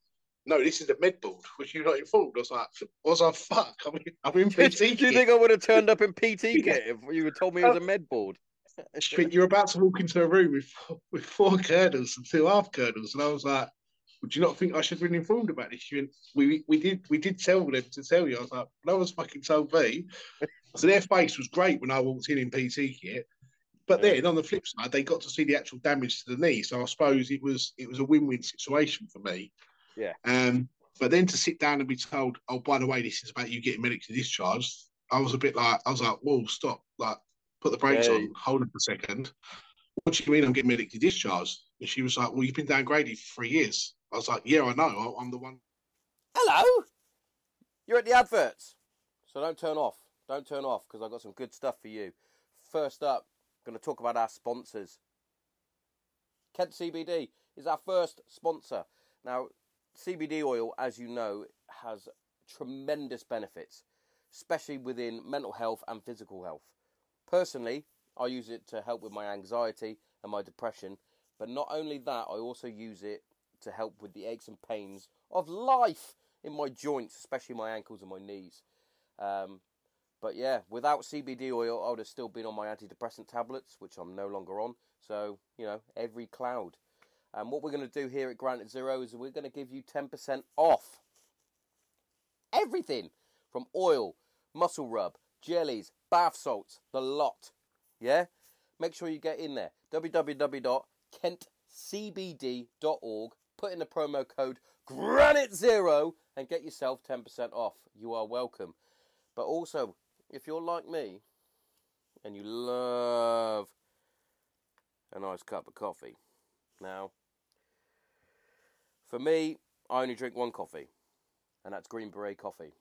no, this is the med board, which you're not informed. I was like, I was like, fuck, I'm in, I'm in PT Do you kit. think I would have turned up in PT kit if you had told me it was a med board? But you're about to walk into a room with with four colonels and two half colonels, and I was like, "Would you not think I should have been informed about this?" She went, "We we did we did tell them to tell you." I was like, "No one's fucking told me." So their face was great when I walked in in PT kit, but then on the flip side, they got to see the actual damage to the knee. So I suppose it was it was a win win situation for me. Yeah. Um, but then to sit down and be told, "Oh, by the way, this is about you getting medically discharged," I was a bit like, I was like, "Whoa, stop!" Like, put the brakes Yeah. on. Hold up a second. What do you mean I'm getting medically discharged? And she was like, Well, you've been downgraded for three years. I was like, Yeah, I know. I- I'm the one. Hello. You're at the adverts, so don't turn off. Don't turn off because I've got some good stuff for you. First up, going to talk about our sponsors. Kent CBD is our first sponsor. Now, CBD oil, as you know, has tremendous benefits, especially within mental health and physical health. Personally, I use it to help with my anxiety and my depression, but not only that, I also use it to help with the aches and pains of life in my joints, especially my ankles and my knees. Um, but yeah, without CBD oil, I would have still been on my antidepressant tablets, which I'm no longer on. So, you know, every cloud. And what we're going to do here at Granite Zero is we're going to give you 10% off everything from oil, muscle rub, jellies, bath salts, the lot. Yeah? Make sure you get in there. www.kentcbd.org. Put in the promo code Granite Zero and get yourself 10% off. You are welcome. But also, if you're like me and you love a nice cup of coffee, now, for me, I only drink one coffee, and that's Green Beret coffee.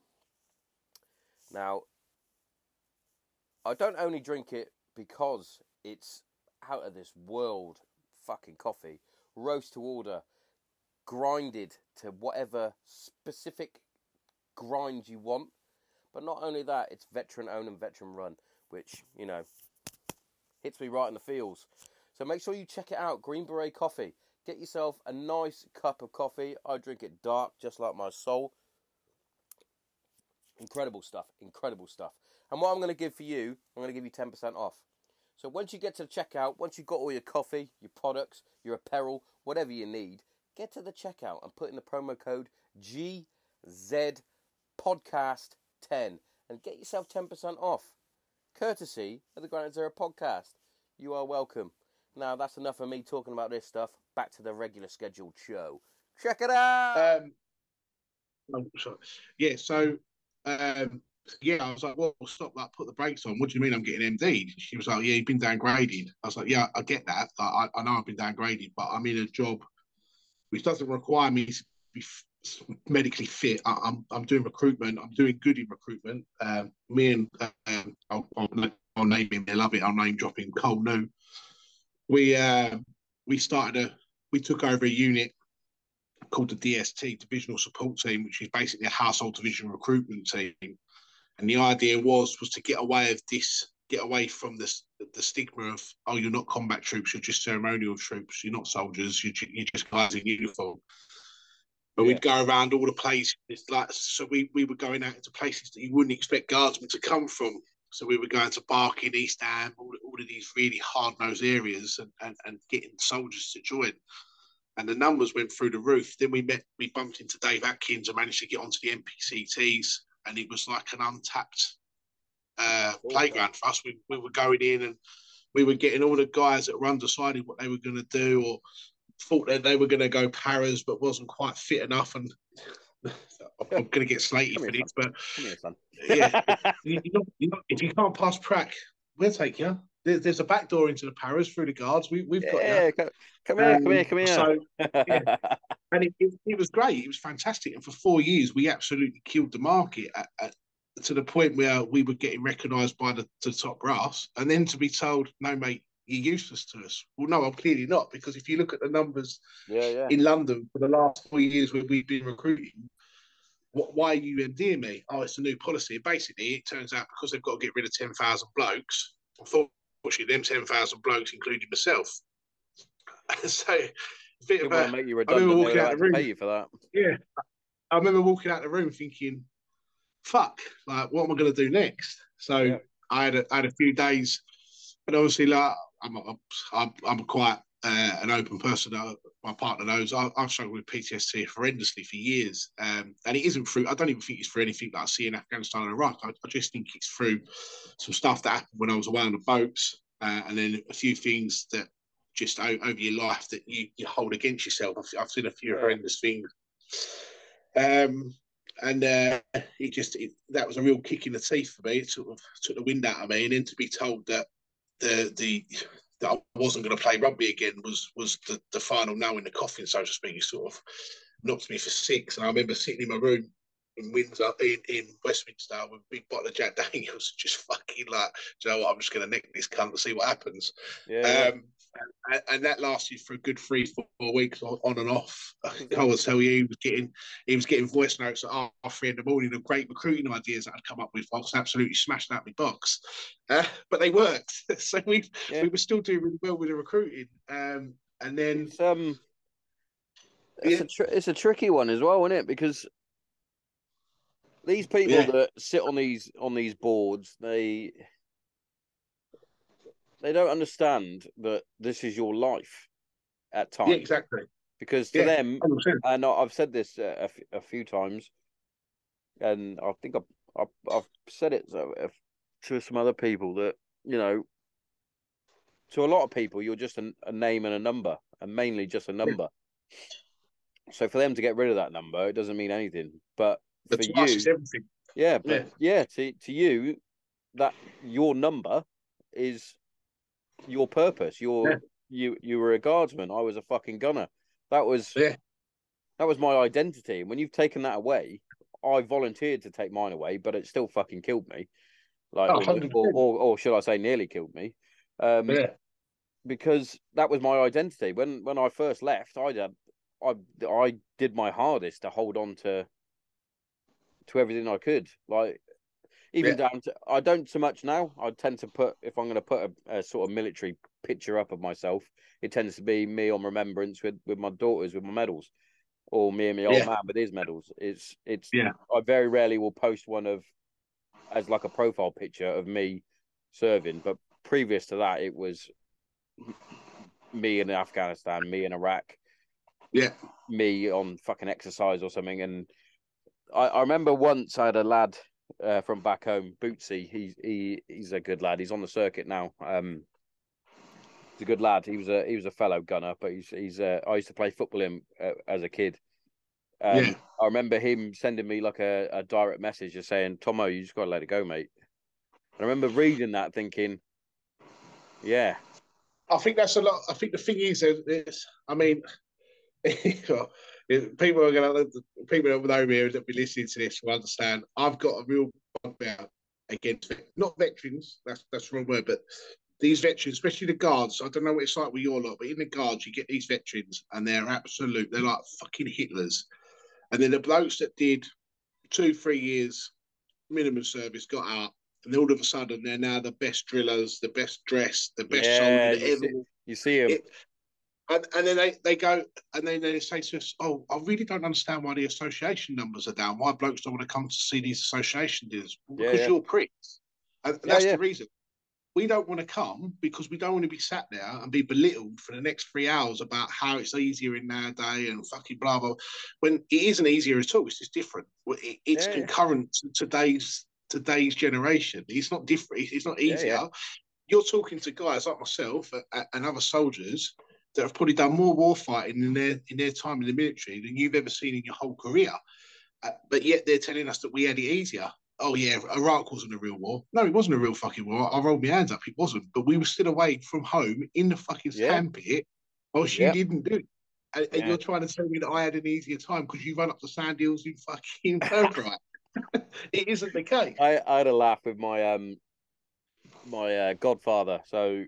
Now, I don't only drink it because it's out of this world fucking coffee, roast to order, grinded to whatever specific grind you want. But not only that, it's veteran owned and veteran run, which, you know, hits me right in the feels. So make sure you check it out Green Beret Coffee. Get yourself a nice cup of coffee. I drink it dark, just like my soul. Incredible stuff, incredible stuff. And what I'm going to give for you, I'm going to give you 10% off. So once you get to the checkout, once you've got all your coffee, your products, your apparel, whatever you need, get to the checkout and put in the promo code GZ Podcast 10 and get yourself 10% off. Courtesy of the Granite Zero podcast. You are welcome. Now that's enough of me talking about this stuff. Back to the regular scheduled show. Check it out. Um, oh. Yeah, so um, yeah, I was like, well, stop that, put the brakes on. What do you mean I'm getting MD? She was like, yeah, you've been downgraded. I was like, yeah, I get that. I, I know I've been downgraded, but I'm in a job which doesn't require me to be medically fit. I, am I'm, I'm doing recruitment. I'm doing good in recruitment. Um, me and um, I'll, I'll, I'll, name him. I love it. I'll name dropping Cole New. We uh, we started a we took over a unit called the DST Divisional Support Team, which is basically a household division recruitment team. And the idea was was to get away of this, get away from this the stigma of oh you're not combat troops, you're just ceremonial troops, you're not soldiers, you're, you're just guys in uniform. But yeah. we'd go around all the places like so we, we were going out into places that you wouldn't expect guardsmen to come from. So we were going to Barking, East Ham, all, all of these really hard nosed areas and, and, and getting soldiers to join and the numbers went through the roof. Then we met, we bumped into Dave Atkins and managed to get onto the MPCTs, and it was like an untapped uh, playground for us. We, we were going in and we were getting all the guys that were undecided what they were going to do or thought that they were going to go paras but wasn't quite fit enough. And I'm going to get slated for this, but yeah, you, know, you know, if you can't pass prac, we'll take you. There's, there's a back door into the paras through the guards. We, we've got yeah, come, come here, um, come here, come here. So, yeah. and it, it, it, was great. It was fantastic. And for four years, we absolutely killed the market at, at, to the point where we were getting recognised by the, the top brass. And then to be told, no, mate, you're useless to us. Well, no, I'm clearly not. Because if you look at the numbers yeah, yeah. in London for the last four years where we've been recruiting, what, why are you MDing me? Oh, it's a new policy. Basically, it turns out because they've got to get rid of 10,000 blokes, unfortunately, them 10,000 blokes, including myself. so, a bit of a, make you redundant. I remember walking out the room. Pay you for that. Yeah. I remember walking out the room thinking, fuck, like, what am I going to do next? So, yeah. I, had a, I had a few days, and obviously, like, I'm, I'm, I'm quite uh, an open person. Uh, my partner knows I, have struggled with PTSD horrendously for years, um, and it isn't through. I don't even think it's through anything that I see in Afghanistan and Iraq. I, I just think it's through some stuff that happened when I was away on the boats, uh, and then a few things that just over your life that you, you hold against yourself. I've, I've seen a few horrendous things. Um, and uh, it just it, that was a real kick in the teeth for me. It sort of took the wind out of me, and then to be told that the the that I wasn't going to play rugby again was was the, the final nail in the coffin, so to speak. It sort of knocked me for six. And I remember sitting in my room in Windsor, in, in Westminster, with a big bottle of Jack Daniels, just fucking like, you know what, I'm just going to nick this cunt and see what happens. Yeah. Um, and, and, that lasted for a good three, four weeks on, and off. I will tell you, he was getting he was getting voice notes at half three in the morning of great recruiting ideas that I'd come up with. I was absolutely smashed out my box, uh, but they worked. so we yeah. we were still doing really well with the recruiting. Um, and then it's, um, it's, yeah. a tr- it's a tricky one as well, isn't it? Because these people yeah. that sit on these on these boards, they they don't understand that this is your life. at times. Yeah, exactly. Because to Yeah, them, 100%. and I- I've said this uh, a, f- a few times, and I think I've, I've, I've said it to, some other people that you know, to a lot of people, you're just a, a name and a number, and mainly just a number. So for them to get rid of that number, it doesn't mean anything. But But for you, everything. yeah, but Yeah. yeah, to to you, that your number is your purpose. Your Yeah. you you were a guardsman. I was a fucking gunner. That was Yeah. that was my identity. And when you've taken that away, I volunteered to take mine away, but it still fucking killed me. Like, Oh, or, or, or, should I say, nearly killed me. Um, Yeah. because that was my identity. When when I first left, I did I I did my hardest to hold on to to everything I could. Like even down to I don't so much now. I tend to put if I'm going to put a, a sort of military picture up of myself, it tends to be me on remembrance with with my daughters with my medals, or me and my old Yeah. man with his medals. It's it's Yeah. I very rarely will post one of as like a profile picture of me serving, but previous to that, it was me in Afghanistan, me in Iraq, Yeah. me on fucking exercise or something. And I, I remember once I had a lad uh, from back home, Bootsy. He's he he's a good lad. He's on the circuit now. Um, he's a good lad. He was a he was a fellow gunner, but he's he's uh, I used to play football him uh, as a kid. Um, Yeah. I remember him sending me like a, a direct message just saying, "Tomo, you just got to let it go, mate." And I remember reading that, thinking, "Yeah, I think that's a lot. I think the thing is, is I mean, people are going to people that know me that be listening to this will understand. I've got a real bugbear against not veterans. That's that's the wrong word, but these veterans, especially the guards. I don't know what it's like with your lot, but in the guards, you get these veterans, and they're absolute. They're like fucking Hitlers. And then the blokes that did two, three years minimum service got out, and all of a sudden they're now the best drillers, the best dressed, the best Yeah, soldier you ever. see- you see him." It- and, and then they, they go and then they say to us, "Oh, I really don't understand why the association numbers are down. Why blokes don't want to come to see these association dinners? Well, Yeah, because yeah. you're pricks, and Yeah, that's the reason. We don't want to come because we don't want to be sat there and be belittled for the next three hours about how it's easier in nowadays and fucking blah blah. When it isn't easier at all, it's just different. It, it's concurrent to today's today's generation. It's not different. It's not easier. You're talking to guys like myself and, and other soldiers that have probably done more war fighting in their in their time in the military than you've ever seen in your whole career. Uh, but yet they're telling us that we had it easier. Oh yeah, Iraq wasn't a real war. No, it wasn't a real fucking war. I rolled my hands up. It wasn't. But we were still away from home in the fucking Yeah. sandpit, whilst Yeah. you didn't do it. And, and Yeah. you're trying to tell me that I had an easier time because you run up the sand hills in fucking Pirbright. it isn't the case. I, I had a laugh with my um my uh, godfather. So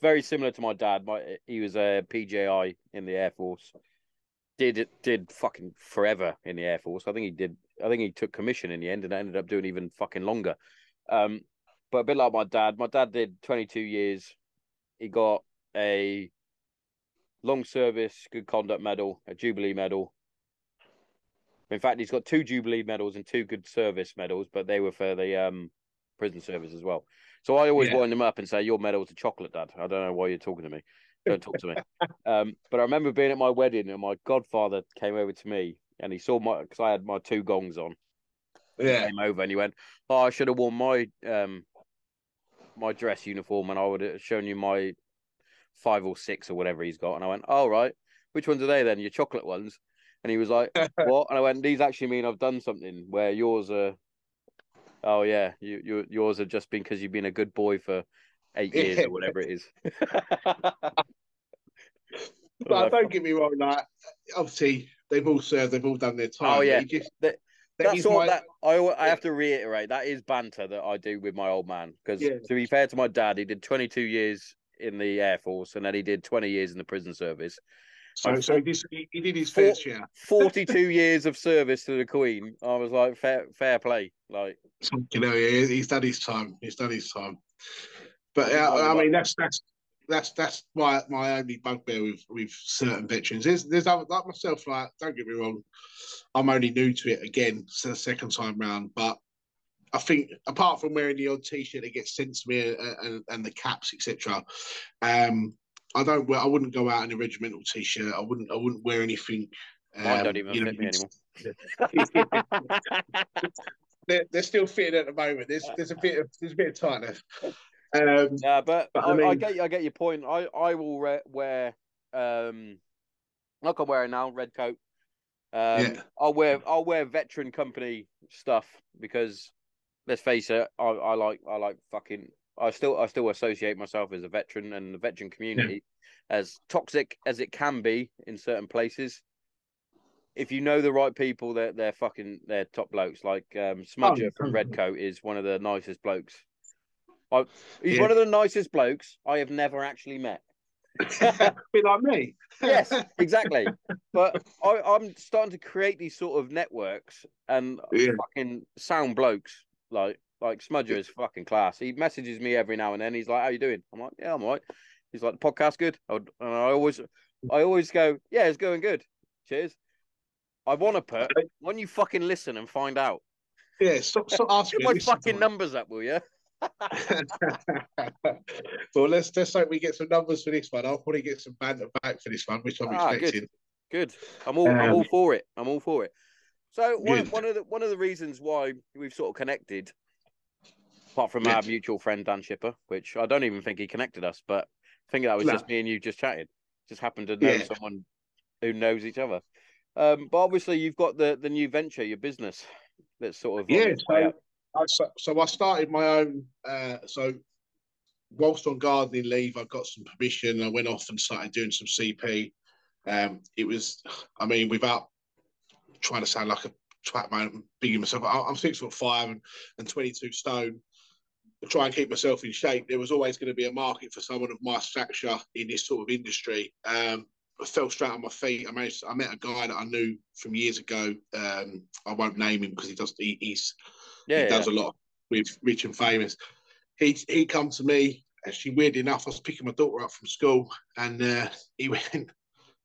very similar to my dad. My he was a PJI in the Air Force. Did did fucking forever in the Air Force. I think he did. I think he took commission in the end and ended up doing even fucking longer. Um, but a bit like my dad. My dad did twenty two years. He got a long service good conduct medal, a Jubilee medal. In fact, he's got two Jubilee medals and two good service medals, but they were for the um, prison service as well. So I always Yeah. wind him up and say, "Your medal's a chocolate, Dad." I don't know why you're talking to me. Don't talk to me. um, but I remember being at my wedding and my godfather came over to me and he saw my because I had my two gongs on. He Yeah. came over and he went, "Oh, I should have worn my um my dress uniform and I would have shown you my five or six or whatever he's got." And I went, "All right, which ones are they then? Your chocolate ones?" And he was like, "What?" And I went, "These actually mean I've done something where yours are." Oh yeah, you, you yours have just been because you've been a good boy for eight years Yeah. or whatever it is. But oh, Like, don't get me wrong, like obviously they've all served, they've all done their time. Oh, yeah. just, That- that That's all my- that I I have to reiterate. That is banter that I do with my old man. Because Yeah. to be fair to my dad, he did 22 years in the Air Force and then he did 20 years in the prison service. So, so he, did, he, he did his fair share. 42 years of service to the Queen. I was like, fair, fair play. Like, You know, he, he's done his time. He's done his time. But I uh, I mean, that's that's that's that's my my only bugbear with with certain veterans. There's there's other, like myself. Like, don't get me wrong, I'm only new to it again, so the second time round. But I think apart from wearing the odd t-shirt that gets sent to me uh, and, and the caps, etc. Um, I don't wear. I wouldn't go out in a regimental t-shirt. I wouldn't. I wouldn't wear anything. Mine um, don't even you know, fit me anymore. they're, they're still fitting at the moment. There's there's a bit of there's a bit of tightness. Um, Yeah, but, But I, I I, mean- get I get your point. I I will re- wear um like I'm wearing now, red coat. Um, Yeah. I'll wear I'll wear veteran company stuff because let's face it, I, I like I like fucking I still I still associate myself as a veteran and the veteran community as toxic as it can be in certain places. If you know the right people, they're they're fucking they're top blokes. Like um, Smudger Oh, from. Redcoat is one of the nicest blokes. I, he's Yeah. one of the nicest blokes I have never actually met. bit like me. Yes, exactly. but I, I'm starting to create these sort of networks and Yeah. fucking sound blokes. Like like Smudger is fucking class. He messages me every now and then. He's like, "How you doing?" I'm like, "Yeah, I'm alright." He's like, "The podcast good?" I would- And I always I always go, "Yeah, it's going good." Cheers. I want to put when you fucking listen and find out. Yeah, stop, stop asking. Get my fucking numbers up, will you? well, let's let's hope we get some numbers for this one. I'll probably get some banter back for this one, which I'm Ah, good. expecting. Good. I'm all I'm Um, all for it. I'm all for it. So one, one of the one of the reasons why we've sort of connected, apart from Yeah. our mutual friend Dan Shipper, which I don't even think he connected us, but I think that was No. just me and you just chatting. Just happened to know Yeah. someone who knows each other. Um, but obviously you've got the the new venture, your business, that's sort of Yeah, so. I, so so I started my own. Uh, so whilst on gardening leave, I got some permission. I went off and started doing some CP. Um, it was, I mean, without trying to sound like a twat man, bigging myself, I- I'm six foot five and, and 22 stone. To try and keep myself in shape, there was always going to be a market for someone of my stature in this sort of industry. Um, I fell straight on my feet. I managed, I met a guy that I knew from years ago. Um, I won't name him because he does. He, he's Yeah, he yeah. does a lot with rich and famous. He he come to me. Actually, weirdly enough, I was picking my daughter up from school, and uh, he went, "Are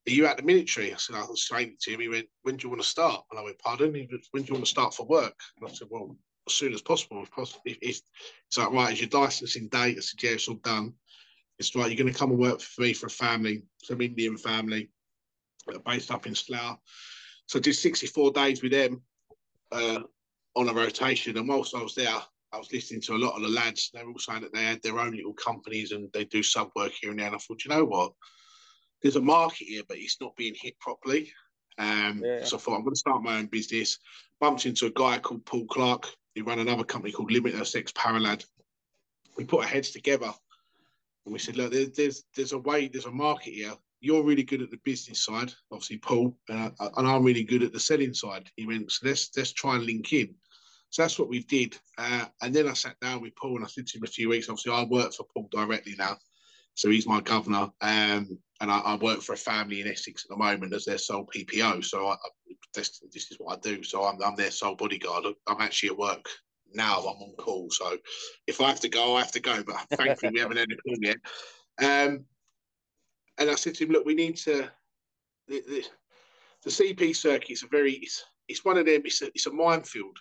you at the military?" I said, "I was saying to him." He went, "When do you want to start?" And I went, "Pardon?" He went, "When do you want to start for work?" And I said, "Well, as soon as possible. If possible, if, if it's like right, is your licensing date?" I said, "Yeah, it's all done." It's right. You're going to come and work for me for a family, some Indian family, uh, based up in Slough. So I did 64 days with them. Uh, on a rotation. And whilst I was there, I was listening to a lot of the lads. They were all saying that they had their own little companies and they do sub work here and there. And I thought, you know what? There's a market here, but it's not being hit properly. Um, Yeah. So I thought I'm going to start my own business. Bumped into a guy called Paul Clark who ran another company called Limitless X Paralad. We put our heads together and we said, look, there, there's there's a way, there's a market here. You're really good at the business side, obviously, Paul, uh, and I'm really good at the selling side. He went, so let's let's try and link in. So that's what we did. Uh, and then I sat down with Paul and I said to him a few weeks. Obviously, I work for Paul directly now, so he's my governor. Um, and I, I work for a family in Essex at the moment as their sole PPO. So I, I, this, this is what I do. So I'm, I'm their sole bodyguard. I'm actually at work now. I'm on call. So if I have to go, I have to go. But thankfully, we haven't had a call yet. Um, and I said to him, look, we need to. The, the, the CP circuit is a very. It's, it's one of them. It's a, it's a minefield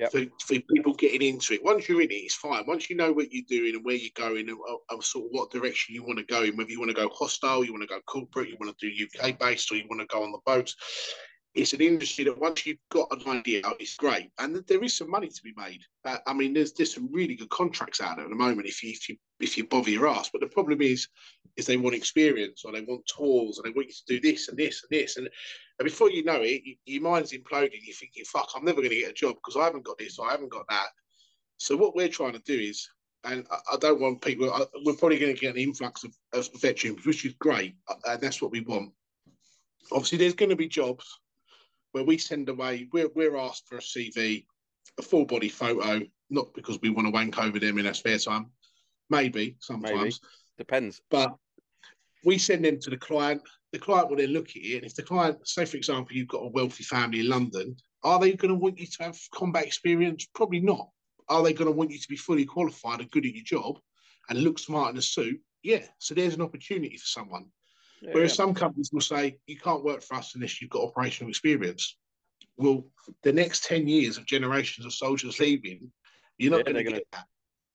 Yep. for, for people getting into it. Once you're in it, it's fine. Once you know what you're doing and where you're going and, uh, and sort of what direction you want to go in, whether you want to go hostile, you want to go corporate, you want to do UK based, or you want to go on the boats. It's an industry that once you've got an idea, it's great, and there is some money to be made. Uh, I mean, there's there's some really good contracts out at the moment if you if you if you bother your ass. But the problem is, is they want experience or they want tours and they want you to do this and this and this and and before you know it, you, your mind's imploding. You're thinking, "Fuck, I'm never going to get a job because I haven't got this, or I haven't got that." So what we're trying to do is, and I, I don't want people. I, we're probably going to get an influx of, of veterans, which is great, uh, and that's what we want. Obviously, there's going to be jobs where we send away. We're we're asked for a CV, a full body photo, not because we want to wank over them in our spare time. Maybe sometimes, Depends. but we send them to the client. The client will then look at it, and if the client, say for example, you've got a wealthy family in London, are they going to want you to have combat experience? Probably not. Are they going to want you to be fully qualified and good at your job and look smart in a suit? Yeah. So there's an opportunity for someone. Yeah, Whereas yeah. some companies will say you can't work for us unless you've got operational experience. Well, the next ten years of generations of soldiers leaving, you're not Yeah, going to get that.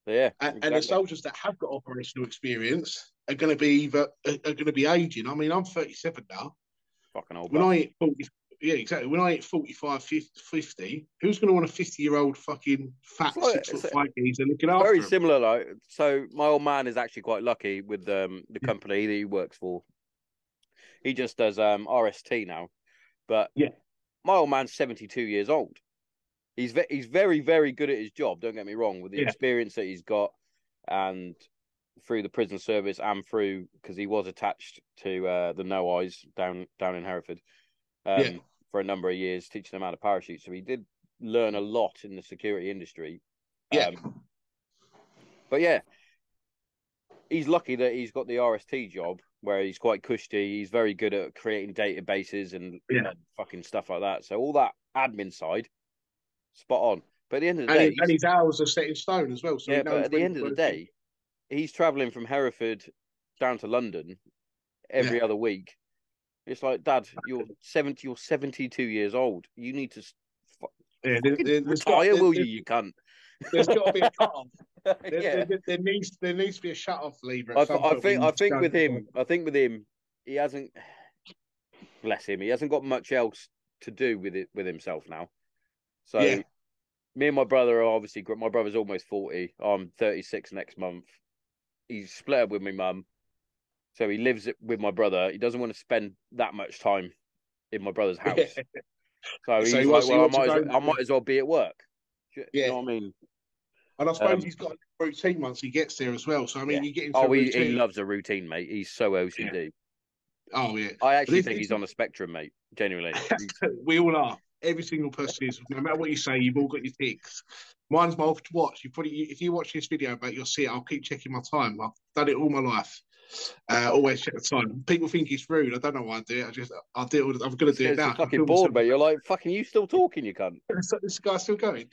Yeah, and, and the soldiers that have got operational experience are going to be either are, going to be aging. I mean, I'm 37 now. fucking old. When. I hit 40, yeah, exactly. When I hit 45, 50, 50 who's going to want a 50 year old fucking fat like- six foot five geezer looking after very him? similar like so my old man is actually quite lucky with um the company that he works for he just does um rst now but Yeah. my old man's 72 years old he's ve- he's very very good at his job don't get me wrong with the Yeah. experience that he's got and through the prison service and through because he was attached to uh the no eyes down down in hereford um Yeah. for a number of years teaching them how to parachute so he did learn a lot in the security industry Yeah. um, but yeah, he's lucky that he's got the RST job where he's quite cushy. He's very good at creating databases and, Yeah. and fucking stuff like that. So all that admin side, spot on. But at the end of the and, day, his, and his hours are set in stone as well. So yeah, but at the end he's of the day, he's traveling from Hereford down to London every other week. It's like, Dad, you're seventy. You're seventy-two years old. You need to fu- Yeah, there, there, got, retire, there, will there, you? You cunt. There's got to be a cut off. There, yeah. there, needs there needs to be a shut off lever. I, I think I think with him, I think with him, he hasn't. Bless him, he hasn't got much else to do with it with himself now. So, Yeah. me and my brother are obviously. My brother's almost forty. I'm thirty six next month. He's split up with my mum, so he lives with my brother. He doesn't want to spend that much time in my brother's house. So he's So he like, well, I might, as well, I might as well be at work. You, Yeah. know what I mean? And I suppose Um, he's got a routine once he gets there as well. So I mean, Yeah. you get into Oh, he, he loves a routine, mate. He's so OCD. oh yeah, I actually think he's on the spectrum, mate. Genuinely. we all are. Every single person is. No matter what you say, you've all got your ticks. Mine's my watch. You probably, if you watch this video, but you'll see it. I'll keep checking my time. I've done it all my life. Uh, always check the time. People think it's rude. I don't know why I do it. I just, I do it. I'm going to do it now. fucking bored, mate. You're like, fucking, you still talking, you cunt. This, this guy's still going.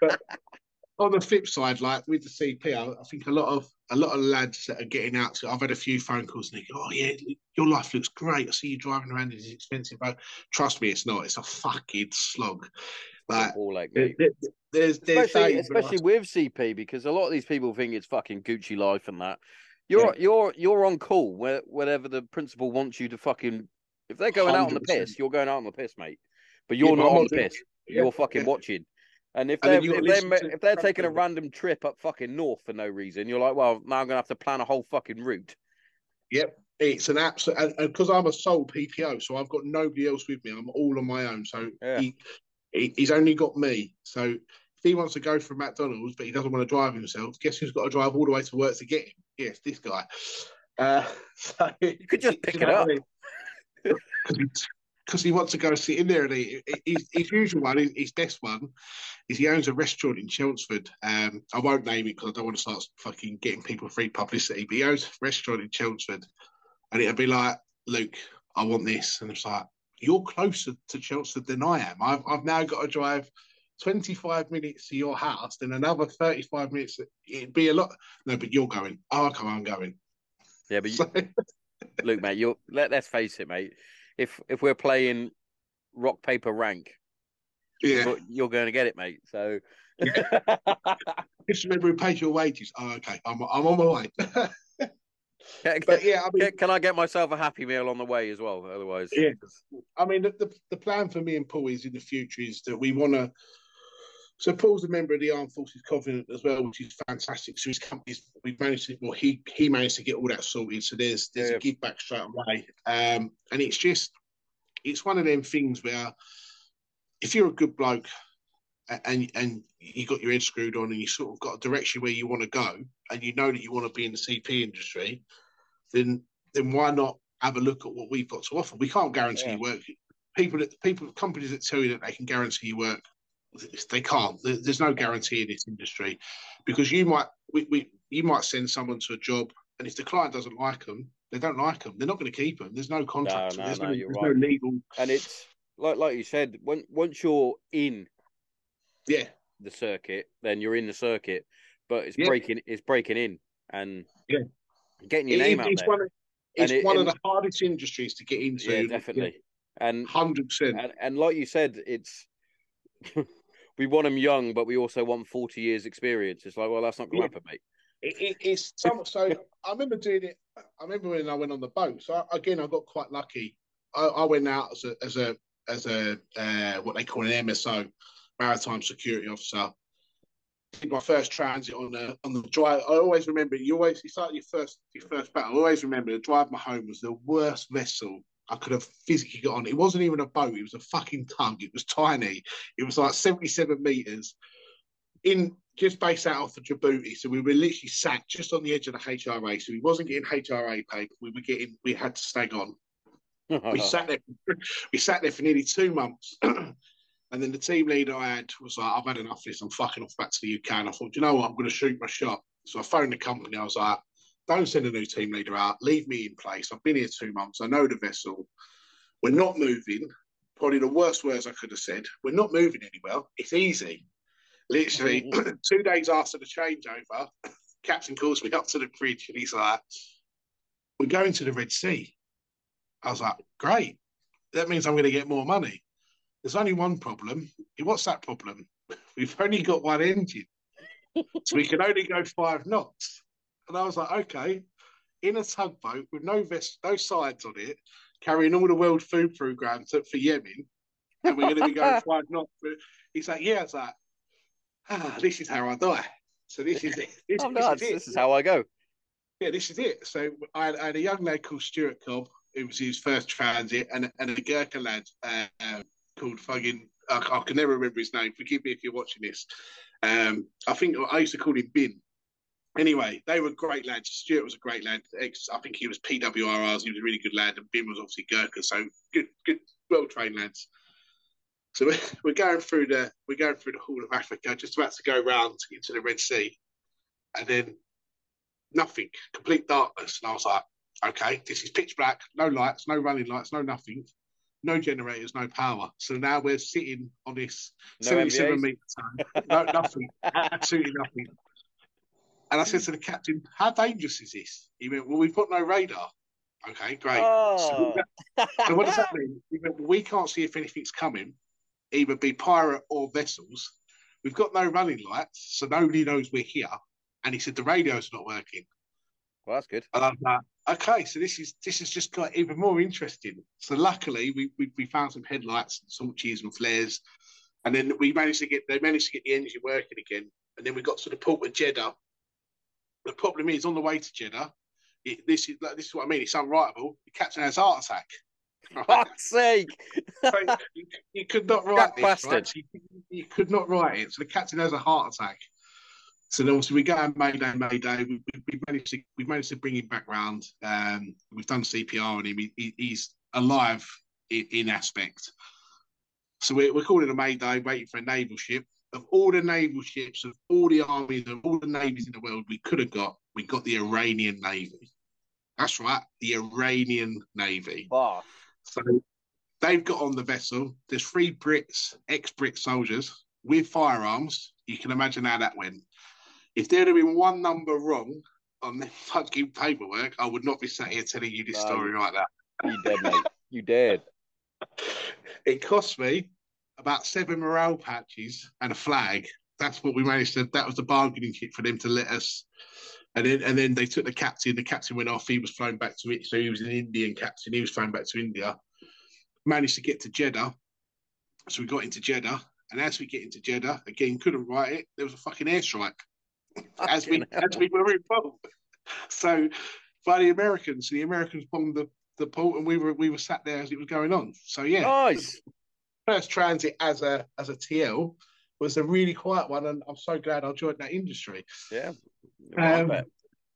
But on the flip side, like with the CP, I, I think a lot of a lot of lads that are getting out to. I've had a few phone calls and they go, "Oh yeah, your life looks great. I see you driving around in this expensive boat." Trust me, it's not. It's a fucking slog. Like All like, there- there's there's Especially, days where I- especially with CP, because a lot of these people think it's fucking Gucci life and that. You're you're you're on call where whenever the principal wants you to fucking. If they're going out on the piss, you're going out on the piss, mate. But you're Yeah, not on the piss. yeah, you're fucking yeah. watching. And if they're if they're, if they're taking a random trip up fucking north for no reason, you're like, well, now I'm gonna have to plan a whole fucking route. Yep, it's an absolute and because I'm a sole PPO, so I've got nobody else with me. I'm all on my own. So Yeah. he, he he's only got me. So if he wants to go for McDonald's, but he doesn't want to drive himself, guess who's got to drive all the way to work to get him? Yes, this guy. Uh, so You could just pick it up. Because he wants to go sit in there, and he, his, his usual one, his, best one, is he owns a restaurant in Chelmsford. Um, I won't name it because I don't want to start fucking getting people free publicity. But he owns a restaurant in Chelmsford, and it'll be like, Luke, I want this, and it's like, you're closer to Chelmsford than I am. I've I've now got to drive. 25 minutes to your house, then another 35 minutes. It'd be a lot. No, but you're going. Oh, come on, I'm going. Yeah, but you, Luke, mate, you're let let's face it, mate. If if we're playing rock paper rank, yeah. you're, going to get it, mate. So Just remember who pays your wages. Oh, okay. I'm, I'm on my way. can, but yeah, I mean, can, can I get myself a happy meal on the way as well? Otherwise, Yeah. I mean, the, the, the plan for me and Paul is in the future is that we want to. So Paul's a member of the Armed Forces Covenant as well, which is fantastic. So his company's we've managed to well, he he managed to get all that sorted. So there's there's Yeah. a give back straight away. Um, and it's just it's one of them things where if you're a good bloke and and you got your head screwed on and you sort of got a direction where you want to go and you know that you want to be in the CP industry, then then why not have a look at what we've got to offer? We can't guarantee Yeah. you work. People that people companies that tell you that they can guarantee you work, they can't. There's no guarantee in this industry because you might we, we you might send someone to a job and if the client doesn't like them, they don't like them. They're not going to keep them. There's no contract. no, there's no, no, you're there's right. no legal. and it's like like you said, when once you're in Yeah, the circuit, then you're in the circuit. But it's Yeah. breaking, it's breaking in and Yeah. getting your It- name it- out it's there. one of, it's it- one of the hardest industries to get into. yeah, definitely. And Hundred percent. and, and like you said, it's we want them young, but we also want forty years experience. It's like, well, that's not going to Yeah. happen, mate. It, it, it's some, so. I remember doing it. I remember when I went on the boat. So I, again, I got quite lucky. I, I went out as a as a as a uh, what they call an MSO, maritime security officer. Did my first transit on the on the drive. I always remember. You always it's like your first your first battle. I always remember the drive my home was the worst vessel I could have physically got on. It wasn't even a boat. It was a fucking tug. It was tiny. It was like seventy seven meters in just based out off of Djibouti. So we were literally sat just on the edge of the HRA. So we wasn't getting HRA paper. We were getting. We had to stay on. We sat there. We sat there for nearly two months. And then the team leader I had was like, I've had enough of this. I'm fucking off back to the UK. And I thought, you know what? I'm going to shoot my shot. So I phoned the company. I was like, don't send a new team leader out. Leave me in place. I've been here two months. I know the vessel. We're not moving. Probably the worst words I could have said. We're not moving anywhere. It's easy. Literally, oh, two days after the changeover, captain calls me up to the bridge and he's like, we're going to the Red Sea. I was like, great. That means I'm going to get more money. There's only one problem. What's that problem? We've only got one engine. so we can only go five knots. And I was like, okay, in a tugboat with no vest, no sides on it, carrying all the World Food Programme for Yemen, and we're going to be going five knots. He's like, yeah. I was like, ah, this is how I die. So this is it. This, oh, this no, is it. this is how I go. Yeah, this is it. So I had, I had a young lad called Stuart Cobb, It was his first transit, and, and a Gurkha lad uh, called fucking, I, I can never remember his name. Forgive me if you're watching this. Um, I think I used to call him Bin. Anyway, they were great lads. Stuart was a great lad. Ex, I think he was PWRRs. He was a really good lad, and Bin was obviously Gurkha. So good, good, well trained lads. So we're, we're going through the we're going through the Horn of Africa, just about to go round into the Red Sea, and then nothing, complete darkness. And I was like, okay, this is pitch black, no lights, no running lights, no nothing, no generators, no power. So now we're sitting on this No 77 MVAs? meter no nothing, absolutely nothing. And I said to the captain, how dangerous is this? He went, well, we've got no radar. Okay, great. Oh. So, so what does that mean? He went, well, we can't see if anything's coming, either be pirate or vessels. We've got no running lights, so nobody knows we're here. And he said the radio's not working. Well, that's good. And I'm like, okay, so this is this has just got even more interesting. So luckily, we we, we found some headlights, and torches, and flares, and then we managed to get they managed to get the engine working again. And then we got to the port of Jeddah. The problem is on the way to Jeddah, it, this is like, this is what I mean. It's unwritable. The captain has a heart attack. Fuck's sake! So you, you could not write That this, right? bastard. You, you could not write it. So the captain has a heart attack. So then obviously we go on Mayday, Mayday. We, we, we managed to we managed to bring him back round. Um, we've done CPR on him. He, he, he's alive in, in aspect. So we're, we're calling a Mayday, waiting for a naval ship. Of all the naval ships, of all the armies, of all the navies in the world, we could have got, we got the Iranian Navy. That's right, the Iranian Navy. Oh, So they've got on the vessel. There's three Brits, ex-Brit soldiers with firearms. You can imagine how that went. If there had been one number wrong on the fucking paperwork, I would not be sat here telling you this No, story like that. you dead, mate. You dead. It cost me about seven morale patches and a flag. That's what we managed to. That was the bargaining chip for them to let us. And then, and then they took the captain. The captain went off. He was flown back to it. So he was an Indian captain. He was flown back to India. Managed to get to Jeddah. So we got into Jeddah. And as we get into Jeddah, again, couldn't write it. There was a fucking airstrike as we Fucking as we were involved. So by the Americans, the Americans bombed the, the port, and we were we were sat there as it was going on. So yeah, Nice. First transit as a as a TL was a really quiet one, and I'm so glad I joined that industry. Yeah. Um.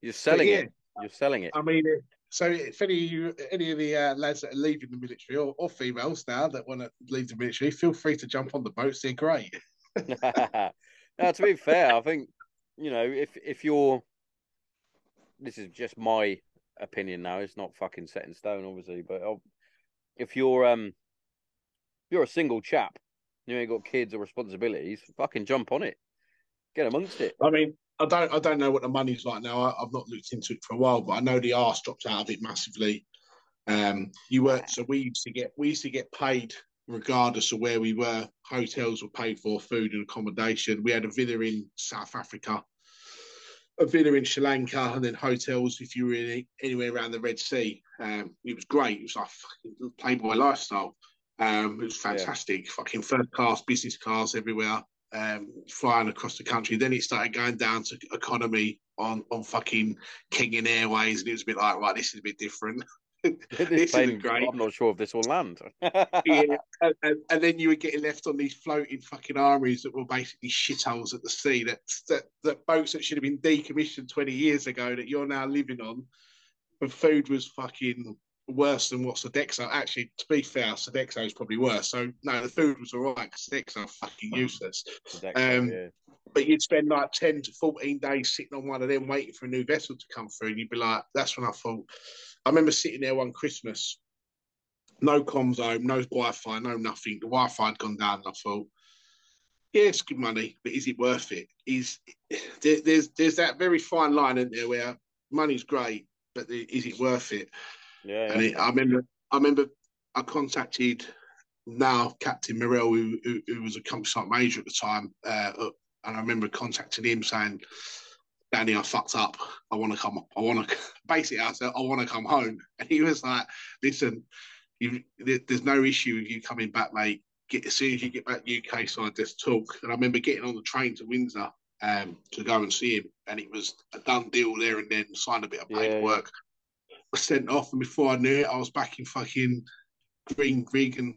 You're selling yeah. it. You're selling it. I mean, so if any of you, any of the uh, lads that are leaving the military or, or females now that want to leave the military, feel free to jump on the boats. They're great. now, to be fair, I think you know if if you're, this is just my opinion now. It's not fucking set in stone, obviously. But if you're um, you're a single chap, you ain't got kids or responsibilities. Fucking jump on it. Get amongst it. I mean, I don't I don't know what the money's like now. I, I've not looked into it for a while, but I know the arse dropped out of it massively. Um, you were so we used to get we used to get paid regardless of where we were. Hotels were paid for, food and accommodation. We had a villa in South Africa, a villa in Sri Lanka, and then hotels if you were in anywhere around the Red Sea. Um, it was great. It was like Playboy lifestyle. Um, it was fantastic. Yeah. Fucking first class, business cars everywhere, um, flying across the country. Then it started going down to economy on on fucking Kenyan Airways, and it was a bit like, right, this is a bit different. this is great. I'm not sure if this will land. yeah, and, and, and, then you were getting left on these floating fucking armouries that were basically shitholes at the sea. That, that that boats that should have been decommissioned 20 years ago that you're now living on. And food was fucking worse than what Sodexo. Actually, to be fair, Sodexo is probably worse. So no, the food was all right. Because Sodexo fucking useless. Sodexo, um, yeah. But you'd spend like 10 to 14 days sitting on one of them waiting for a new vessel to come through. And you'd be like, that's when I thought, I remember sitting there one Christmas, no comms home, no Wi Fi, no nothing. The Wi Fi had gone down. And I thought, yeah, it's good money, but is it worth it? Is there, there's there's that very fine line in there where money's great, but is it worth it? Yeah. And it, I remember, I remember, I contacted now Captain Morrell, who, who, who was a company site major at the time, uh, and I remember contacting him saying, Danny, I fucked up. I want to come. I want to. Basically, I said I want to come home, and he was like, "Listen, you, there's no issue with you coming back, mate. Get as soon as you get back UK side, just talk." And I remember getting on the train to Windsor um, to go and see him, and it was a done deal there and then. Signed a bit of paperwork. Yeah. Sent off, and before I knew it, I was back in fucking Green Grig and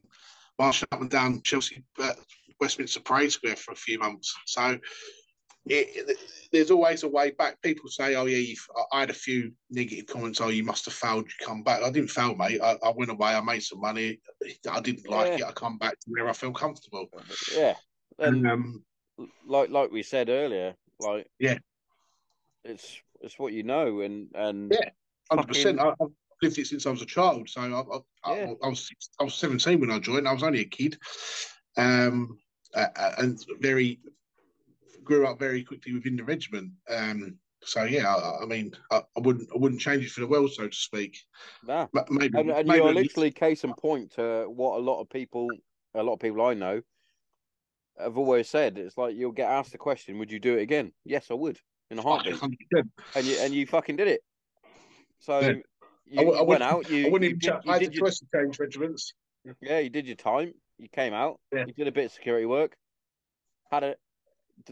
marching up and down Chelsea, uh, Westminster Parade Square for a few months. So it, it, there's always a way back. People say, "Oh yeah, I had a few negative comments. Oh, you must have failed. You come back." I didn't fail, mate. I, I went away. I made some money. I didn't like yeah. it. I come back to where I feel comfortable. Yeah, and, and um, like like we said earlier, like yeah, it's it's what you know, and and yeah, hundred percent. I've lived it since I was a child. So I, I, yeah. I, I was I was seventeen when I joined. I was only a kid, um, and very grew up very quickly within the regiment. Um, so yeah, I, I mean, I, I, wouldn't, I wouldn't change it for the world, so to speak. Nah, maybe, and, and maybe you're literally case in point to what a lot of people, a lot of people I know, have always said. It's like you'll get asked the question, "Would you do it again?" Yes, I would in a heartbeat. 100%. And you and you fucking did it. So yeah. you, I, went out. You, I wouldn't even. Did, I had choice to change regiments. Yeah, you did your time. You came out. Yeah. You did a bit of security work. Had a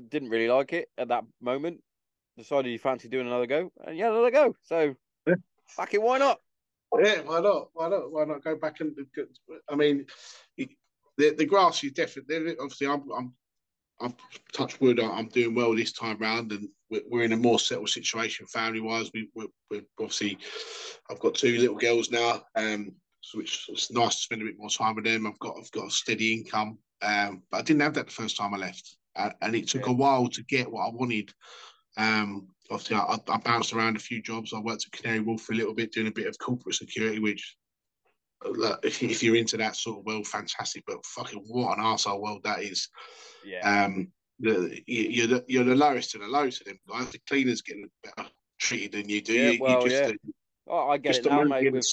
didn't really like it at that moment. Decided you fancy doing another go, and yeah, another go. So, yeah. fucking why not? Yeah, why not? Why not? Why not go back and? I mean, the the grass is definitely. Obviously, I'm I'm I've touched wood. I'm doing well this time round, and we're in a more settled situation family wise. We, we're, we're, obviously, I've got two little girls now, um, so which it's nice to spend a bit more time with them. I've got I've got a steady income, um, but I didn't have that the first time I left and it took a while to get what I wanted. Um, obviously, I, I, bounced around a few jobs. I worked at Canary Wharf for a little bit, doing a bit of corporate security, which, if, if you're into that sort of world, fantastic. But fucking what an arsehole world that is. Yeah. Um, the, you're the you're the lowest of the low to them guys. The cleaners getting better treated than you do. Yeah, you, well, just, yeah. oh, I get it now, mate. With,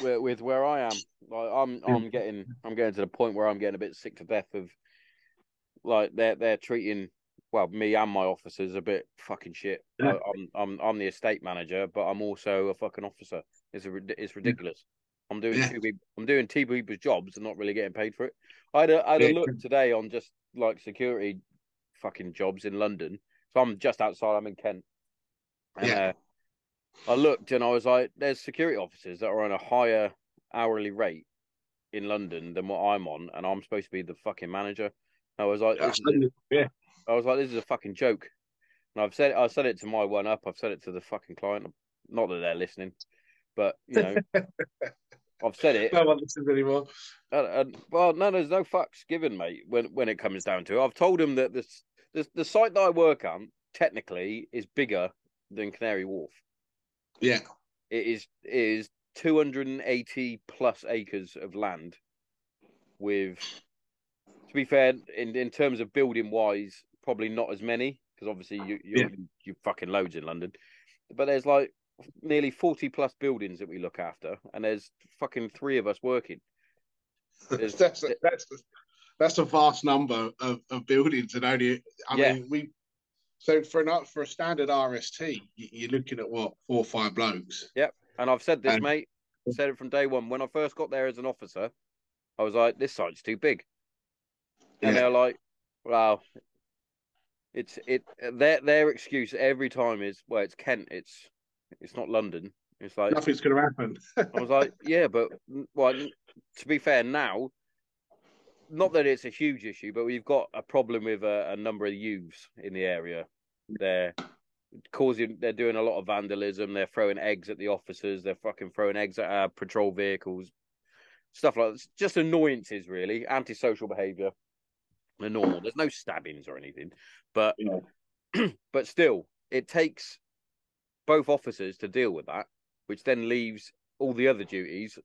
with, with, where I am, like I'm, I'm getting, I'm getting to the point where I'm getting a bit sick to death of like they're they're treating well me and my officers a bit fucking shit. Yeah. I'm I'm I'm the estate manager, but I'm also a fucking officer. It's a, it's ridiculous. I'm doing yeah. I'm doing two people's jobs and not really getting paid for it. I had a, I had a look today on just like security fucking jobs in London. So I'm just outside. I'm in Kent. And, yeah. Uh, I looked and I was like, "There's security officers that are on a higher hourly rate in London than what I'm on, and I'm supposed to be the fucking manager." I was like, yeah. I was like, this is a fucking joke. And I've said, I said it to my one up. I've said it to the fucking client. Not that they're listening, but you know, I've said it. No one listens anymore. And, and, well, no, there's no fucks given, mate. When when it comes down to it, I've told them that this, this the site that I work on technically is bigger than Canary Wharf. Yeah, it is it is 280 plus acres of land with to be fair, in, in terms of building wise, probably not as many because obviously you you yeah. you fucking loads in London, but there's like nearly forty plus buildings that we look after, and there's fucking three of us working. That's a, that's that's a vast number of, of buildings, and only I Yeah. mean we. So for an for a standard RST, you- you're looking at what four or five blokes. Yep, and I've said this, And- mate. Said it from day one. When I first got there as an officer, I was like, "This site's too big," and Yeah. they're like, "Wow." It's it. Their their excuse every time is, "Well, it's Kent. It's it's not London." It's like Nothing's going to happen. I was like, "Yeah, but well, to be fair, now, not that it's a huge issue, but we've got a problem with a, a number of youths in the area. They're causing, they're doing a lot of vandalism. They're throwing eggs at the officers. They're fucking throwing eggs at our patrol vehicles, stuff like that. Just annoyances, really. Antisocial behaviour. The normal. There's no stabbings or anything, but Yeah. but still, it takes both officers to deal with that, which then leaves all the other duties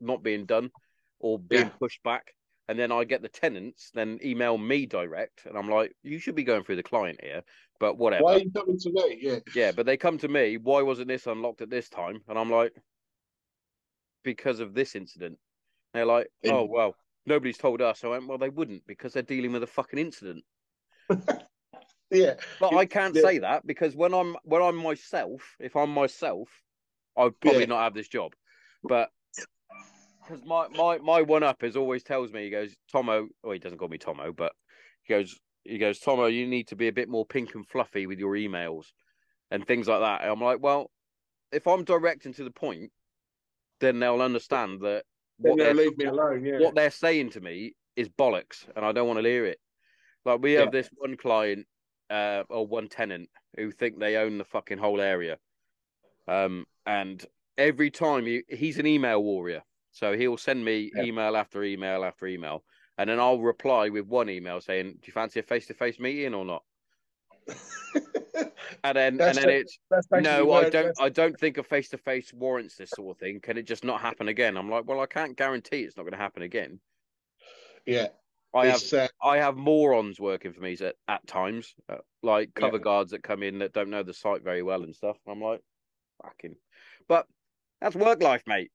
not being done or being Yeah. pushed back. And then I get the tenants then email me direct, and I'm like, you should be going through the client here, but whatever. Why are you coming to me? Yeah, Yeah, but they come to me, why wasn't this unlocked at this time? And I'm like, because of this incident. They're like, oh, well, nobody's told us. I went, well, they wouldn't because they're dealing with a fucking incident. yeah, But I can't yeah. say that because when I'm when I'm myself, if I'm myself, I'd probably Yeah. not have this job. But because my, my my one up is always tells me he goes Tomo. Oh, he doesn't call me Tomo, but he goes he goes Tomo. You need to be a bit more pink and fluffy with your emails and things like that. And I'm like, well, if I'm direct and to the point, then they'll understand that what they're, leave me alone. Yeah, what they're saying to me is bollocks, and I don't want to hear it. Like we have Yeah. this one client, uh, or one tenant who think they own the fucking whole area, um, and every time he, he's an email warrior, so he'll send me Yeah. email after email after email, and then I'll reply with one email saying, "Do you fancy a face to face meeting or not?" And then That's and then the- it's no, I don't. that's- I don't think a face to face warrants this sort of thing. Can it just not happen again? I'm like, well, I can't guarantee it's not going to happen again. Yeah, I have uh, I have morons working for me at, at times, uh, like Yeah. cover guards that come in that don't know the site very well and stuff. I'm like, fucking, but that's work life, mate.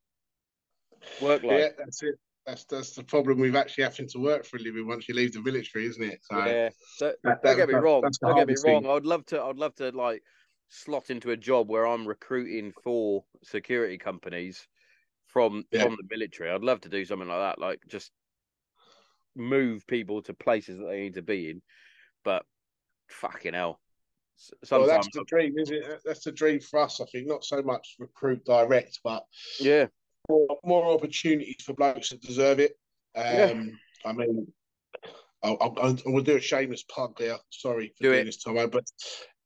Work life. yeah, that's it. That's that's the problem with actually having to work for a living once you leave the military, isn't it? So Yeah. So, that- don't get me wrong. Don't get me wrong. thing. I'd love to. I'd love to like slot into a job where I'm recruiting for security companies from Yeah. from the military. I'd love to do something like that. Like just move people to places that they need to be in. But fucking hell. S- Well, Sometimes, that's the dream, isn't it? That's the dream for us. I think not so much recruit direct, but yeah, more, more opportunities for blokes that deserve it. Um, Yeah. I mean, I'll, I'll, I'll we'll do a shameless plug there. Sorry for Do doing it. this, Tomo, but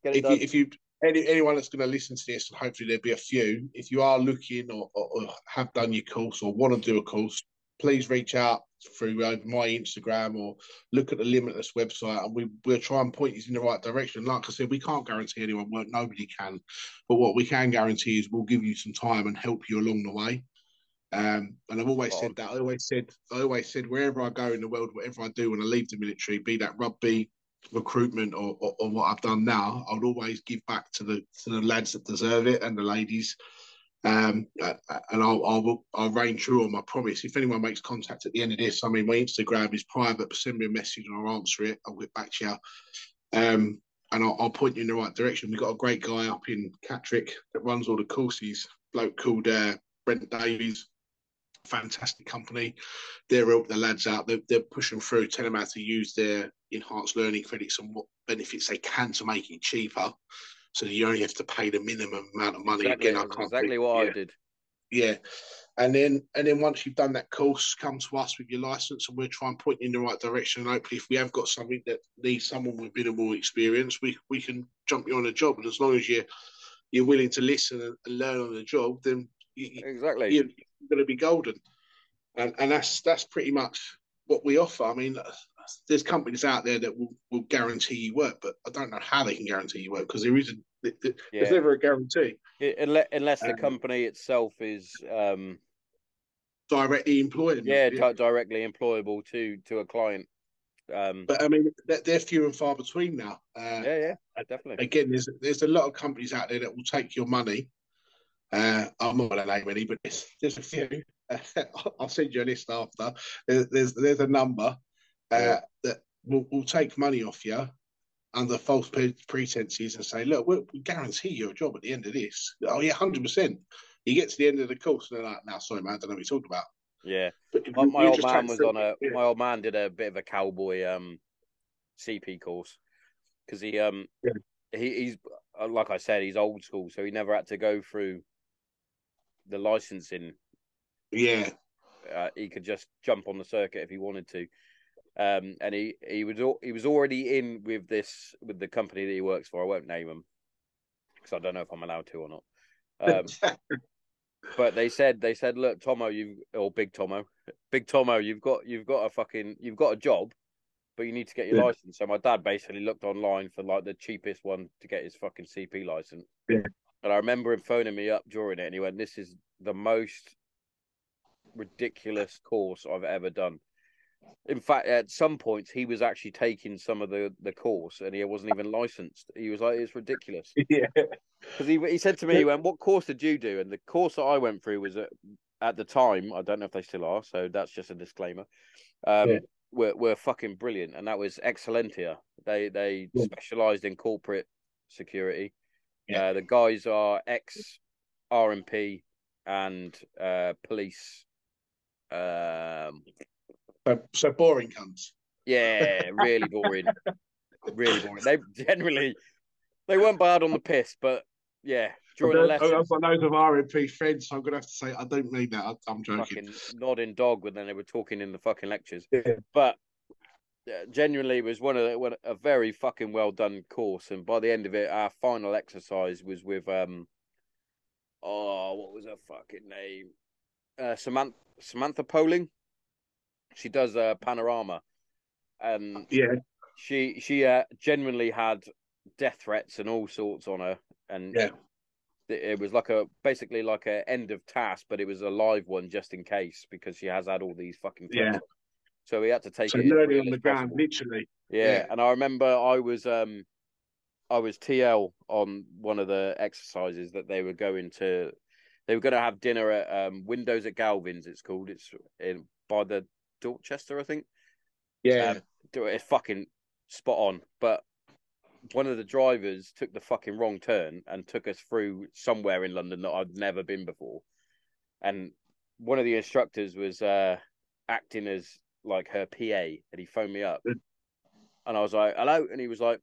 if you, if you any, anyone that's going to listen to this, and hopefully there'll be a few, if you are looking or, or, or have done your course or want to do a course, please reach out through uh, my Instagram or look at the Limitless website, and we we'll try and point you in the right direction. Like I said, we can't guarantee anyone work; nobody can. But what we can guarantee is we'll give you some time and help you along the way. Um, and I've always said that. I always said, I always said, wherever I go in the world, whatever I do when I leave the military, be that rugby, recruitment, or, or, or what I've done now, I would always give back to the to the lads that deserve it and the ladies. Um, uh, and I'll, I'll I'll reign true on my promise. If anyone makes contact at the end of this, I mean, my Instagram is private, but send me a message and I'll answer it. I'll get back to you. Um, and I'll, I'll point you in the right direction. We've got a great guy up in Catterick that runs all the courses, bloke called uh, Brent Davies. Fantastic company. They're helping the lads out. They're, they're pushing through, telling them how to use their enhanced learning credits and what benefits they can to make it cheaper. So you only have to pay the minimum amount of money. exactly, Again, I can't exactly think- what yeah I did. yeah and then and then once you've done that course come to us with your license and we'll try and point you in the right direction and hopefully if we have got something that needs someone with minimal experience we we can jump you on a job and as long as you're you're willing to listen and, learn on the job then you, Exactly. you're going to be golden and and that's that's pretty much what we offer i mean there's companies out there that will, will guarantee you work but i don't know how they can guarantee you work because there isn't there's Yeah. never a guarantee It- unless, unless the Um, company itself is um directly employed yeah, di- directly employable to to a client um But I mean, they're, they're few and far between now. Uh, yeah yeah definitely Again, there's there's a lot of companies out there that will take your money. Uh, I'm not going to name any, but there's, there's a few. I'll send you a list after. There's there's, there's a number uh, that will, will take money off you under false pre- pretenses and say, look, we'll, we guarantee you a job at the end of this. Oh yeah, hundred percent. You get to the end of the course and they're like, "Now, sorry, man, I don't know what you're talking about." Yeah. But My, my old man was on a yeah. my old man did a bit of a cowboy um CP course because he um Yeah. he he's uh, like I said he's old school so he never had to go through the licensing yeah, uh, he could just jump on the circuit if he wanted to um and he he was he was already in with this with the company that he works for. I won't name him because I don't know if I'm allowed to or not. Um but they said they said look Tomo you or Big Tomo Big Tomo you've got you've got a fucking you've got a job but you need to get your Yeah. license. So my dad basically looked online for like the cheapest one to get his fucking CP license. Yeah. and I remember him phoning me up during it and he went this is the most ridiculous course I've ever done in fact at some points he was actually taking some of the the course and he wasn't even licensed he was like it's ridiculous yeah, because he he said to me, he went, "What course did you do?" And the course that I went through was at, at the time. I don't know if they still are, so that's just a disclaimer. Um, Yeah. were were fucking brilliant, and that was Excellentia. They they Yeah. specialised in corporate security. Yeah. Uh, the guys are ex RMP and uh, police. Um, so, so boring cunts. yeah, really boring. really boring. They generally they weren't bad on the piss, but yeah, during the I've lessons. got loads of RMP friends, so I'm gonna have to say I don't mean that. I, I'm joking. fucking nodding dog when they were talking in the fucking lectures. Yeah. But yeah, genuinely, it was one of the, a very fucking well done course. And by the end of it, our final exercise was with um, oh, what was her fucking name? Uh, Samantha Samantha Poling. She does a panorama, and Yeah, she she uh, genuinely had death threats and all sorts on her, and Yeah. it, it was like a basically like a end of task, but it was a live one just in case because she has had all these fucking Yeah. So we had to take so it learning on the ground, possible. literally. Yeah. Yeah. and I remember I was um I was TL on one of the exercises that they were going to they were going to have dinner at um Windows at Galvin's it's called it's in by the Dorchester I think. Yeah, um, do- it's fucking spot on. But one of the drivers took the fucking wrong turn and took us through somewhere in London that I'd never been before. And one of the instructors was uh acting as like her PA and he phoned me up. And I was like hello and he was like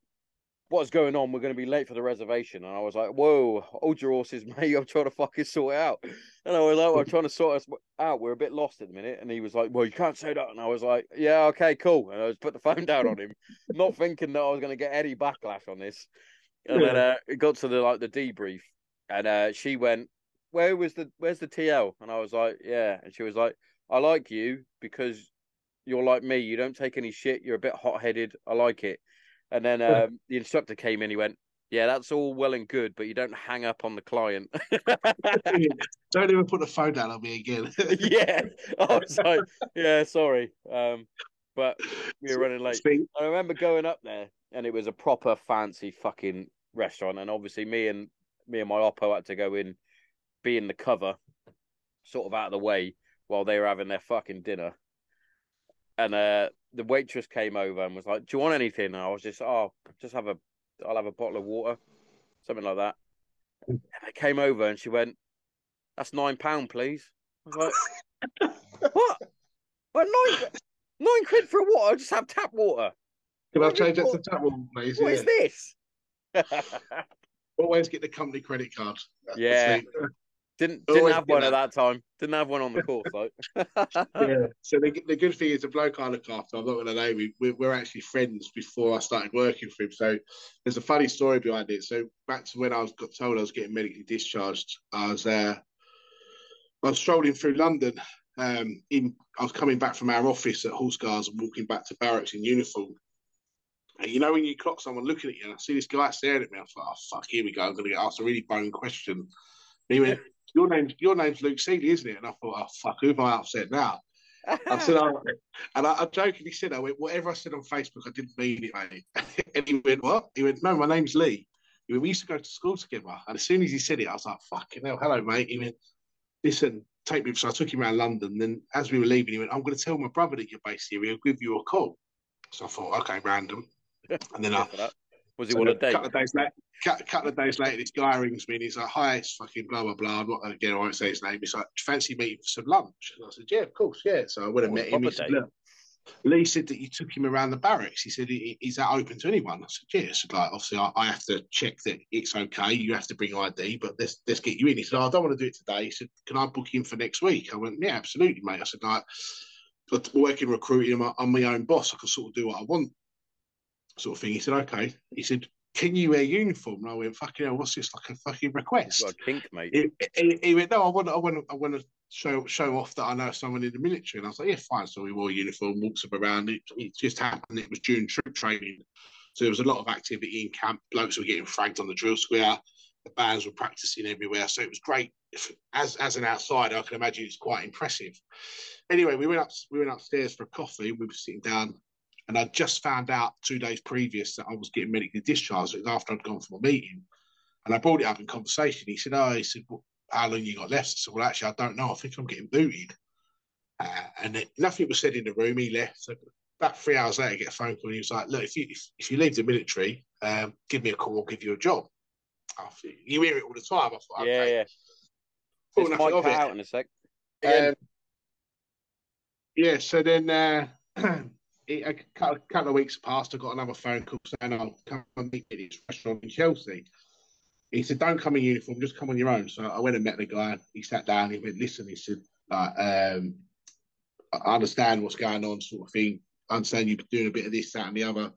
what's going on? We're going to be late for the reservation. And I was like whoa hold your horses mate. I'm trying to fucking sort it out. And I was like I'm trying to sort us out. We're a bit lost at the minute. And he was like well you can't say that. And I was like yeah okay cool. And I just put the phone down on him not thinking that I was going to get any backlash on this. And then uh, it got to the like the debrief. And uh, she went where was the where's the TL and I was like yeah. And she was like I like you because you're like me. You don't take any shit. You're a bit hot-headed. I like it and then um, the instructor came in he went yeah that's all well and good but you don't hang up on the client. Don't even put the phone down on me again. yeah. I was like yeah sorry. Um but we were running late. Speak- I remember going up there and it was a proper fancy fucking restaurant and obviously me and me and my oppo had to go in be in the cover sort of out of the way while they were having their fucking dinner and uh the waitress came over and was like do you want anything and I was just oh just have a I'll have a bottle of water something like that and they came over and she went that's nine pound please I was like what nine nine quid for a water I just have tap water Can I What you change that to tap water, please? What Yeah. is this? Always get the company credit card. Yeah. Didn't didn't Always have one at that. time. Didn't have one on the course though. yeah. So the, the good thing is the bloke I look after, I'm not going to name him, we, we're actually friends before I started working for him. So there's a funny story behind it. So back to when I was got told I was getting medically discharged, I was uh, I was strolling through London. Um, in I was coming back from our office at Horse Guards and walking back to barracks in uniform. And you know when you clock someone looking at you, and I see this guy staring at me, I was like, "Oh fuck, here we go. I'm going to get asked a really bone question." And he went, "Your name's your name's Luke Seeley, isn't it?" And I thought, "Oh fuck, who am I upset now?" I said, oh, and I, I jokingly said, I went, whatever I said on Facebook, I didn't mean it, mate. and he went, what? He went, no, my name's Lee. He went, we used to go to school together. And as soon as he said it, I was like, fucking hell, hello, mate. He went, listen, take me. So I took him around London. Then as we were leaving, he went, "I'm going to tell my brother that you're based here. He'll give you a call." So I thought, okay, random. And then I was he so on a? Couple of days later, couple of days later, this guy rings me and he's like, "Hi, it's fucking blah blah blah." I'm not again. I won't say his name. He's like, "Fancy meeting for some lunch?" And I said, "Yeah, of course, yeah." So I went and met him. He said, "Look." Lee said that you took him around the barracks. He said, "Is that open to anyone?" I said. Yeah. like, obviously, I, I, have to check that it's okay. You have to bring ID, but let's let's get you in. He said, oh, "I don't want to do it today." He said, "Can I book in for next week?" I went, "Yeah, absolutely, mate." I said, "Like, but working recruiting, I'm, I'm my own boss. I can sort of do what I want." Sort of thing. He said, "Okay." He said, can you wear uniform? And I went, fucking hell, what's this like a fucking request? Got a kink, mate. He, he, he, went, no, I want, I want, I want to show show off that I know someone in the military. And I was like, yeah, fine. So we wore uniform, walks up around. It, it just happened. It was during troop training, so there was a lot of activity in camp. Blokes were getting fragged on the drill square. The bands were practicing everywhere, so it was great. As as an outsider, I can imagine it's quite impressive. Anyway, we went up we went upstairs for a coffee. We were sitting down and I just found out two days previous that I was getting medically discharged. It was after I'd gone for a meeting. And I brought it up in conversation. He said, Oh, he said, well, how long you got left? I said, Well, actually, I don't know. I think I'm getting booted. Uh, and it, nothing was said in the room. He left. So about three hours later, I get a phone call. And he was like, Look, if you if, if you leave the military, um, give me a call. I'll give you a job. Thought, you hear it all the time. I thought, okay. Yeah, yeah. Thought nothing of it. out in a sec. Um, yeah, so then uh, a couple of weeks passed, I got another phone call saying I'll come and meet at this restaurant in Chelsea. He said, "Don't come in uniform, just come on your own." So I went and met the guy. He sat down. He went, "Listen," he said, like, um, "I understand what's going on, sort of thing. I understand you've been doing a bit of this, that, and the other.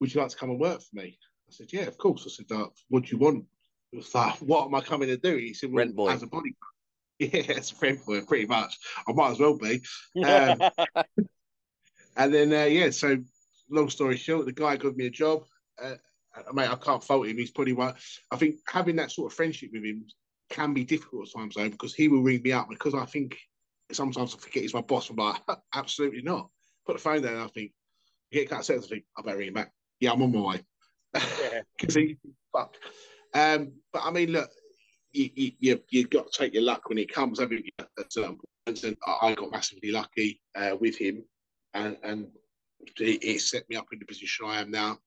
Would you like to come and work for me?" I said, "Yeah, of course." I said, uh, "What do you want?" He was like, "What am I coming to do?" He said, well, "Rent boy." As a bodyguard. Yeah, it's a friend boy, pretty much. I might as well be. Um, And then, uh, yeah, so long story short, the guy gave me a job. Uh, mate, I can't fault him. He's probably one. I think having that sort of friendship with him can be difficult at times, though, because he will ring me up because I think sometimes I forget he's my boss. I'm like, absolutely not. Put the phone down and I think, get cut seconds, I think, I better ring him back. Yeah, I'm on my way. Because yeah. he, fuck. Um, but I mean, look, you, you, you, you've got to take your luck when it comes, haven't you? At. And I got massively lucky uh, with him and, and it, it, set me up in the position I am now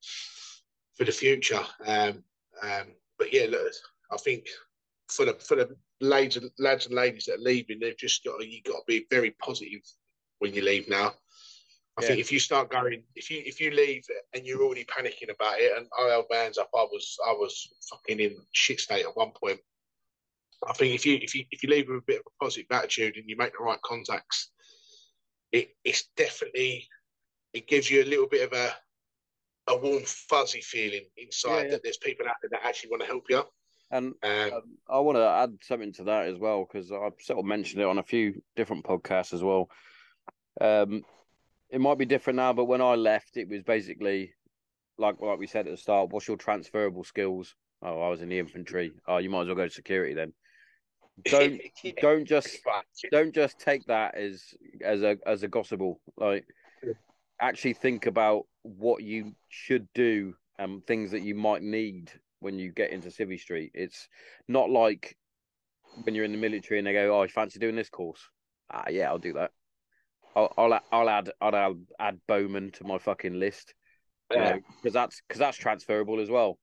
for the future. Um, um, but yeah, look, I think for the for the lads and, lads and ladies that are leaving, they've just got you got to be very positive when you leave now. I yeah. think if you start going, if you if you leave and you're already panicking about it, and I held my hands up, I was I was fucking in shit state at one point. I think if you if you if you leave with a bit of a positive attitude and you make the right contacts, it, it's definitely it gives you a little bit of a a warm fuzzy feeling inside yeah, yeah. that there's people out there that actually want to help you. And um, um, I want to add something to that as well because I've sort of mentioned it on a few different podcasts as well. Um, it might be different now, but when I left, it was basically like like we said at the start. What's your transferable skills? Oh, I was in the infantry. Oh, you might as well go to security then don't yeah. don't just don't just take that as as a as a gospel. Like actually think about what you should do and things that you might need when you get into Civvy Street. It's not like when you're in the military and they go, "Oh, you fancy doing this course?" Ah, yeah, I'll do that. I'll I'll, I'll add I'll add, add Bowman to my fucking list. Yeah, because that's because that's transferable as well.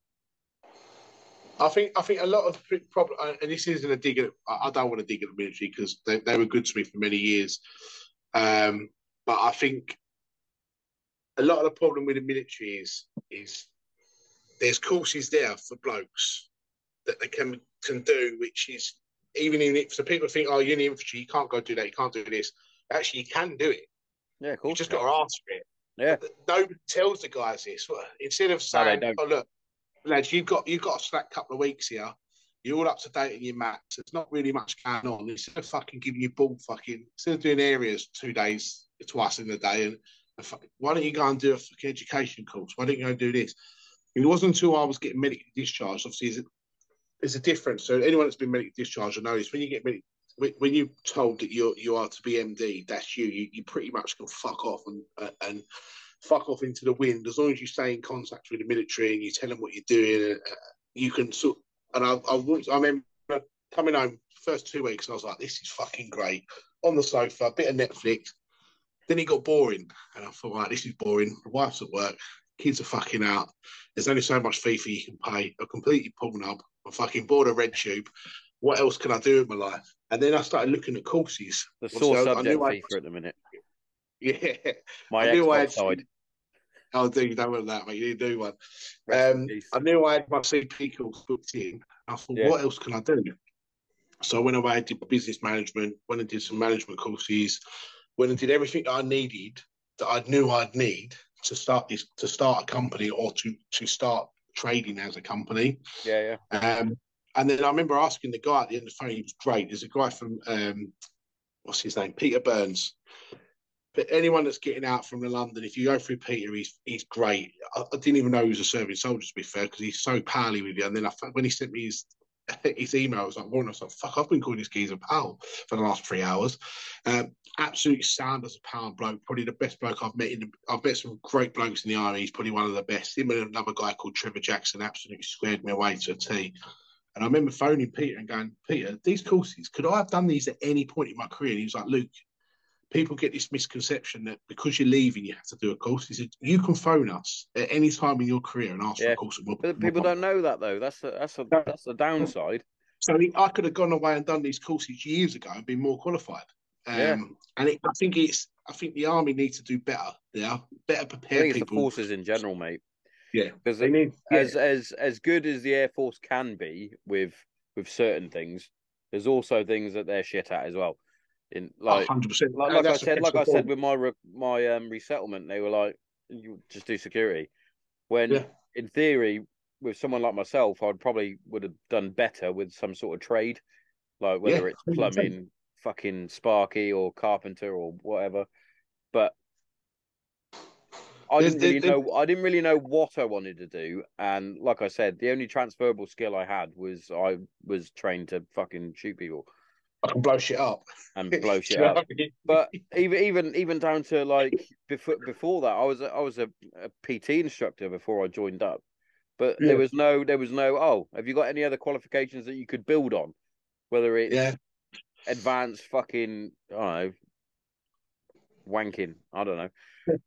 I think I think a lot of the problem, and this isn't a dig at. I don't want to dig at the military because they, they were good to me for many years. Um, but I think a lot of the problem with the military is is there's courses there for blokes that they can can do, which is even in if so people think, oh, you're in the infantry, you can't go do that, you can't do this. Actually, you can do it. Yeah, cool. You just got to ask for it. Yeah. Nobody tells the guys this. Instead of saying, no, "Oh, look, lads, you've got you've got a slack couple of weeks here. You're all up to date in your maths. There's not really much going on. Instead of fucking giving you ball fucking instead of doing areas two days twice in the day and, and fucking, why don't you go and do a fucking education course? Why don't you go and do this? It wasn't until I was getting medically discharged. Obviously, there's a, difference. So anyone that's been medically discharged knows when you get medically when you're told that you're you are to be MD, that's you. You, you pretty much can fuck off and and fuck off into the wind. As long as you stay in contact with the military and you tell them what you're doing, uh, you can sort. And I, I, I remember coming home first two weeks, I was like, this is fucking great. On the sofa, a bit of Netflix. Then it got boring, and I thought, right, this is boring. The wife's at work, kids are fucking out. There's only so much FIFA you can pay. I'm completely pulled up. I'm fucking bored of RedTube. What else can I do in my life? And then I started looking at courses. The So sore I subject knew I- FIFA at the minute. Yeah, My I knew I had. I'll do. You don't want that, mate. You need to do one. Um. I knew I had my CP course booked in. I thought, Yeah. what else can I do? So I went away, did business management, went and did some management courses, went and did everything I needed that I knew I'd need to start this to start a company or to to start trading as a company. Yeah, yeah. Um, and then I remember asking the guy at the end of the phone, he was great. There's a guy from um, what's his name? Peter Burns. But anyone that's getting out from the London, if you go through Peter, he's he's great. I, I didn't even know he was a serving soldier to be fair, because he's so pally with you. And then I, when he sent me his his email, I was like, "Warren," I was like, "Fuck, I've been calling this geezer pal for the last three hours." Um, sound as a pound bloke, probably the best bloke I've met. In the, I've met some great blokes in the army. He's probably one of the best. Him and another guy called Trevor Jackson absolutely squared me away to a T. And I remember phoning Peter and going, Peter, these courses, could I have done these at any point in my career? And he was like, Luke, people get this misconception that because you're leaving, you have to do a course. He said, you can phone us at any time in your career and ask for a course. We'll, But people don't know that though. That's a, that's a that's the downside. So he, I could have gone away and done these courses years ago and been more qualified. Um, Yeah. And it, I think it's, I think the army needs to do better. Yeah, better I prepare think it's the people. forces in general, mate. Yeah, Because they need. as as as good as the Air Force can be with with certain things, there's also things that they're shit at as well. In like hundred percent. like, like I said, like I said with my re- my um resettlement, they were like, "You just do security." When Yeah. in theory, with someone like myself, I'd probably would have done better with some sort of trade, like whether Yeah, it's 100%. plumbing, fucking sparky, or carpenter, or whatever. But I didn't really know. I didn't really know what I wanted to do, and like I said, the only transferable skill I had was I was trained to fucking shoot people I can blow shit up. and blow shit Do you know up I mean? but even even even down to like before before that, I was a- I was a, a PT instructor before I joined up. But Yeah. there was no there was no oh have you got any other qualifications that you could build on, whether it's yeah, advanced fucking I don't know wanking I don't know,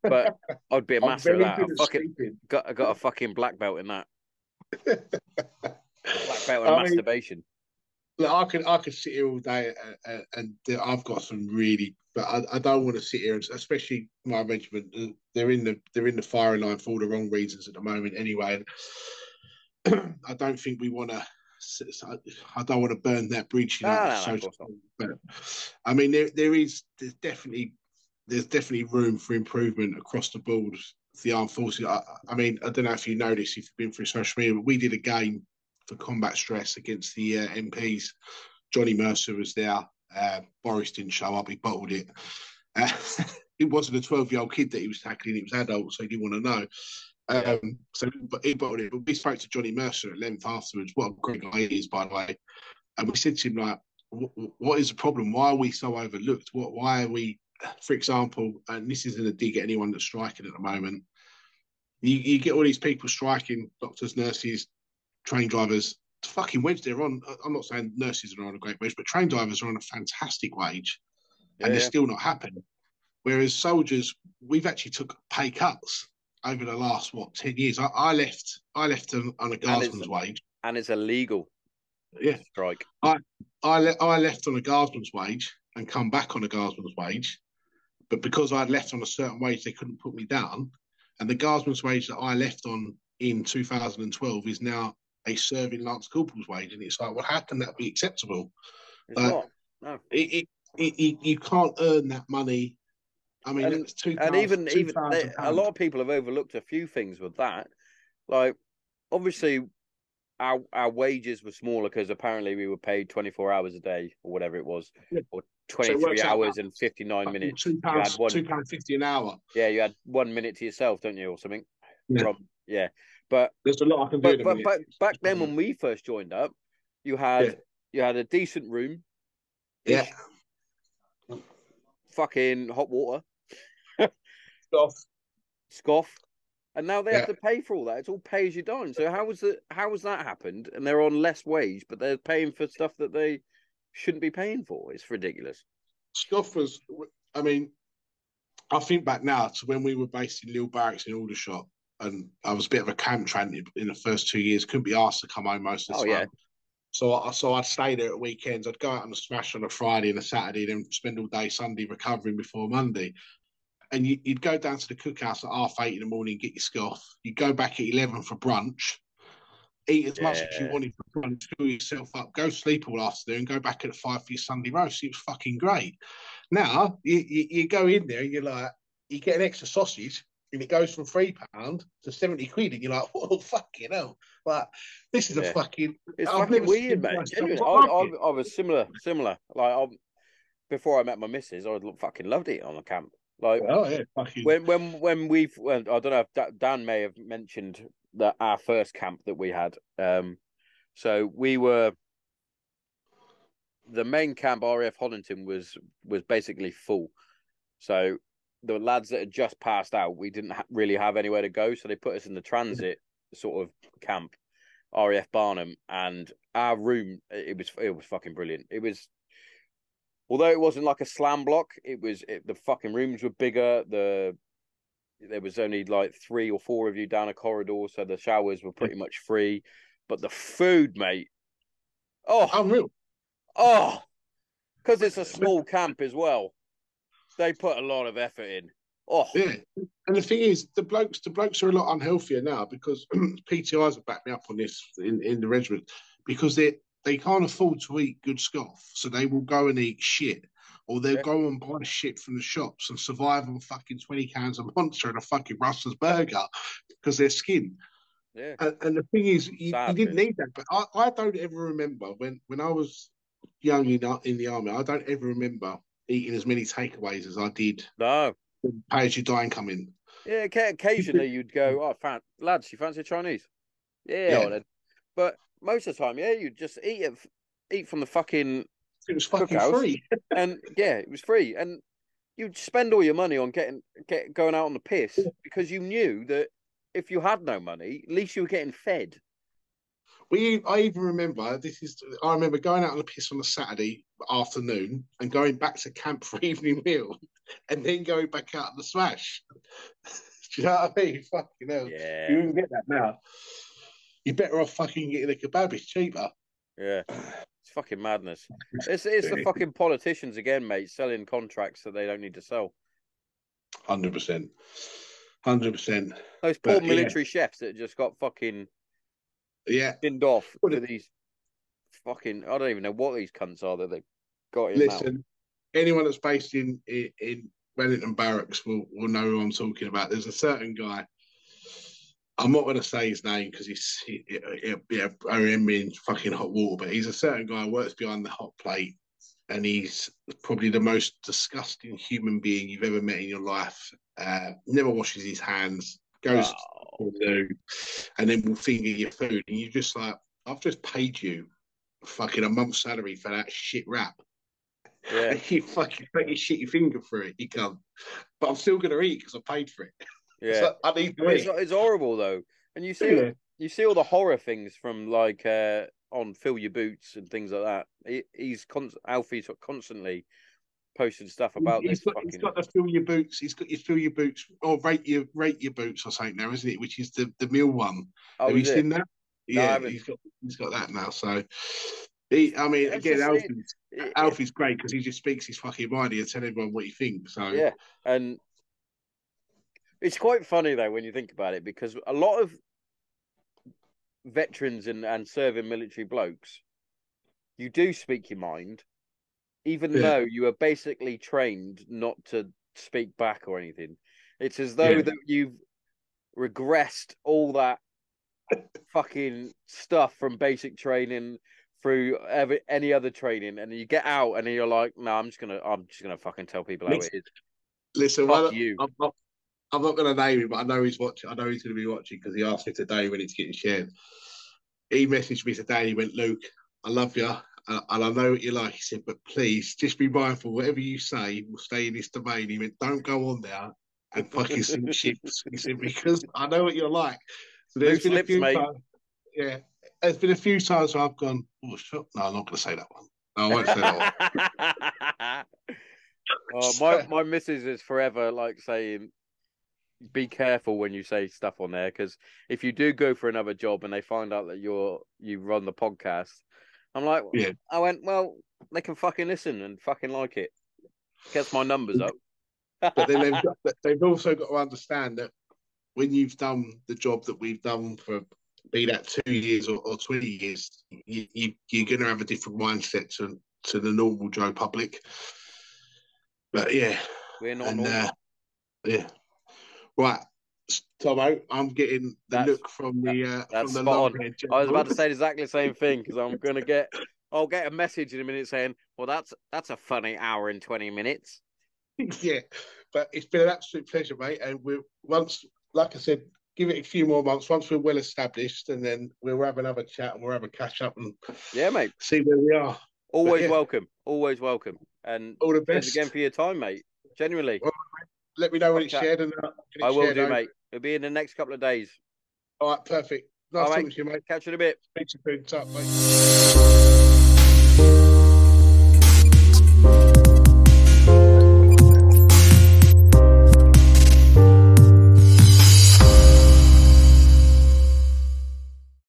but I'd be a master of that. I fucking sleeping. got I got a fucking black belt in that black belt in I mean, masturbation. Look, I could I could sit here all day uh, uh, and uh, I've got some really, but I, I don't want to sit here, and especially my regiment. uh, They're in the they're in the firing line for all the wrong reasons at the moment, anyway. And I don't think we want to. I don't want to burn that bridge. You know, No, no, no, but I mean, there there is there's definitely there's definitely room for improvement across the board. for The armed forces. I, I mean, I don't know if you know this, if you've been through social media, but we did a game for combat stress against the uh, MPs. Johnny Mercer was there. Uh, Boris didn't show up. He bottled it. Uh, it wasn't a 12 year old kid that he was tackling, it was adult, so he didn't want to know. Um, so but he bottled it. But we spoke to Johnny Mercer at length afterwards. What a great guy he is, by the way. And we said to him, like, "Wh- wh- what is the problem? Why are we so overlooked? What? Why are we, for example, and this isn't a dig at anyone that's striking at the moment. You, you get all these people striking, doctors, nurses, train drivers. Fucking wage they're on. I'm not saying nurses are on a great wage, but train drivers are on a fantastic wage, Yeah, and they're yeah. still not happy. Whereas soldiers, we've actually took pay cuts over the last what ten years. I, I left. I left on, on a guardsman's wage. and it's illegal Yeah, strike. I le- I left on a guardsman's wage and come back on a guardsman's wage, but because I'd left on a certain wage, they couldn't put me down. And the guardsman's wage that I left on in 2012 is now a serving lance corporal's wage, and it's like, well, how can that be acceptable? It's Uh, not. No. It, it, it, you can't earn that money. I mean, And- it's two and even even they, a lot of people have overlooked a few things with that. Like obviously, our our wages were smaller because apparently we were paid twenty four hours a day or whatever it was, Yeah. or So twenty three out hours and fifty nine minutes. Two pounds, one- two pound fifty an hour. Yeah, you had one minute to yourself, don't you, or something? Yeah. From, yeah. But There's a lot I can do. but but, but back then when mm-hmm. we first joined up, you had Yeah. you had a decent room, yeah, fucking hot water, stuff. scoff, and now they Yeah. have to pay for all that. It's all pay as you dine. So how was it? How has that happened? And they're on less wage, but they're paying for stuff that they shouldn't be paying for. It's ridiculous. Scoff was, I mean, I think back now to when we were based in Lille Barracks in Aldershot, and I was a bit of a camp trant in- the first two years. Couldn't be asked to come home most of the Oh, time. yeah. So, I, so I'd stay there at weekends. I'd go out on the smash on a Friday and a Saturday, then spend all day Sunday recovering before Monday. And you, you'd go down to the cookhouse at half eight in the morning, get your scoff. You'd go back at eleven for brunch, eat as much as you wanted for brunch, fill yourself up, go sleep all afternoon, go back at five for your Sunday roast. It was fucking great. Now you, you, you go in there and you're like, you get an extra sausage and it goes from three pound to seventy quid, and you're like, "Whoa, fucking hell!" Like this is Yeah. a fucking. It's I've fucking weird, mate. Genuinely, I, I. I was similar, similar. Like I, before I met my missus, I lo- fucking loved it on the camp. Like Oh yeah, fucking. when when when we've when, I don't know if Dan may have mentioned that our first camp that we had. Um, so we were the main camp RAF Honington was was basically full. So the lads that had just passed out, we didn't ha- really have anywhere to go, so they put us in the transit sort of camp, RAF Barnham, and our room it was it was fucking brilliant. It was although it wasn't like a slam block, it was it, the fucking rooms were bigger. The there was only like three or four of you down a corridor, so the showers were pretty much free. But the food, mate, oh, Unreal. oh, because it's a small camp as well. They put a lot of effort in. Oh, Yeah, and the thing is, the blokes, the blokes are a lot unhealthier now because PTIs have backed me up on this in, in the regiment because they they can't afford to eat good scoff, so they will go and eat shit, or they'll Yeah. go and buy shit from the shops and survive on fucking twenty cans of monster and a fucking Rustlers burger because they're skin. yeah, And, and the thing is, you, you didn't need that. But I, I don't ever remember when when I was young in, in the army. I don't ever remember eating as many takeaways as I did no, pay as you dine coming. yeah. Occasionally you'd go, oh, fan- lads, you fancy Chinese? Yeah, Yeah. but most of the time, yeah, you'd just eat it, eat from the fucking It was fucking free. and yeah, it was free, and you'd spend all your money on getting get going out on the piss because you knew that if you had no money, at least you were getting fed. We, I even remember this is. I remember going out on a piss on a Saturday afternoon and going back to camp for evening meal, and then going back out on the smash. Do you know what I mean? Fucking hell, you Yeah, can get that now. You're better off fucking getting a kebab. It's cheaper. yeah, it's fucking madness. It's it's the fucking politicians again, mate, selling contracts that they don't need to sell. Hundred percent. Hundred percent. Those poor But, yeah. military chefs that just got fucking Yeah. pinned off Well, for these fucking. I don't even know what these cunts are that they got. Listen, anyone that's based in in, in Wellington Barracks will will know who I'm talking about. There's a certain guy. I'm not going to say his name because he's he, he, yeah, I remember in fucking hot water, but he's a certain guy who works behind the hot plate, and he's probably the most disgusting human being you've ever met in your life. Uh, never washes his hands, goes Oh, to and then will finger your food, and you're just like, I've just paid you fucking a month's salary for that shit wrap. yeah, you fucking shit your finger through it, you can't. But I'm still gonna eat because I paid for it. yeah. So I need to It's, eat. it's horrible though, and you see Yeah. you see all the horror things from like uh on fill your boots and things like that. He, he's con- Alfie's constantly posting stuff about he's this got, fucking. he's got the fill your boots. He's got your fill your boots or rate your rate your boots or something now, isn't it? Which is the the meal one. oh, Have you it? seen that? I Yeah, he's got he's got that now. So, he, I mean, It's again, Alfie's It- Alfie's great because he just speaks his fucking mind. He'll tell everyone what he thinks. So Yeah, and it's quite funny though when you think about it because a lot of veterans and, and serving military blokes, you do speak your mind, even Yeah. though you are basically trained not to speak back or anything. It's as though Yeah. that you've regressed all that fucking stuff from basic training through every, any other training, and you get out and you're like, "No, I'm just gonna, I'm just gonna fucking tell people how it is." listen, Fuck you. I'm not. I'm not going to name him, but I know he's watching. I know he's going to be watching because he asked me today when it's getting shared. He messaged me today. He went, "Luke, I love you, and and I know what you like." He said, "But please, just be mindful. Whatever you say will stay in this domain." He went, "Don't go on there and fucking sink ships. He said because I know what you're like. So Loose lips, mate. times, yeah, there's been a few times where I've gone, oh shit, no, I'm not going to say that one. No, I won't say that one. oh, my my missus is forever like saying, "Be careful when you say stuff on there, because if you do go for another job and they find out that you're you run the podcast, I'm like, Yeah. I went, well, they can fucking listen and fucking like it. Gets my numbers up. but then they've, got, they've also got to understand that when you've done the job that we've done for be that two years or, or 20 years, you, you, you're going to have a different mindset to, to the normal Joe public. But yeah, We're not and normal. uh, yeah, right. Tomo, I'm getting the That's- look from the uh, that's from the spot on. I was about to say exactly the same thing because I'm gonna get. I'll get a message in a minute saying, "Well, that's that's a funny hour and twenty minutes." yeah, but it's been an absolute pleasure, mate. And we once, like I said, give it a few more months. Once we're well established, and then we'll have another chat and we'll have a catch up and Yeah, mate. see where we are. Always yeah. welcome. Always welcome. And All the best. again for your time, mate. Genuinely, Let me know when it's shared, and uh, I will do, over. mate. It'll be in the next couple of days. All right, perfect. Nice All right. talking to you, mate. Catch you in a bit. Speak to you soon. Top, mate.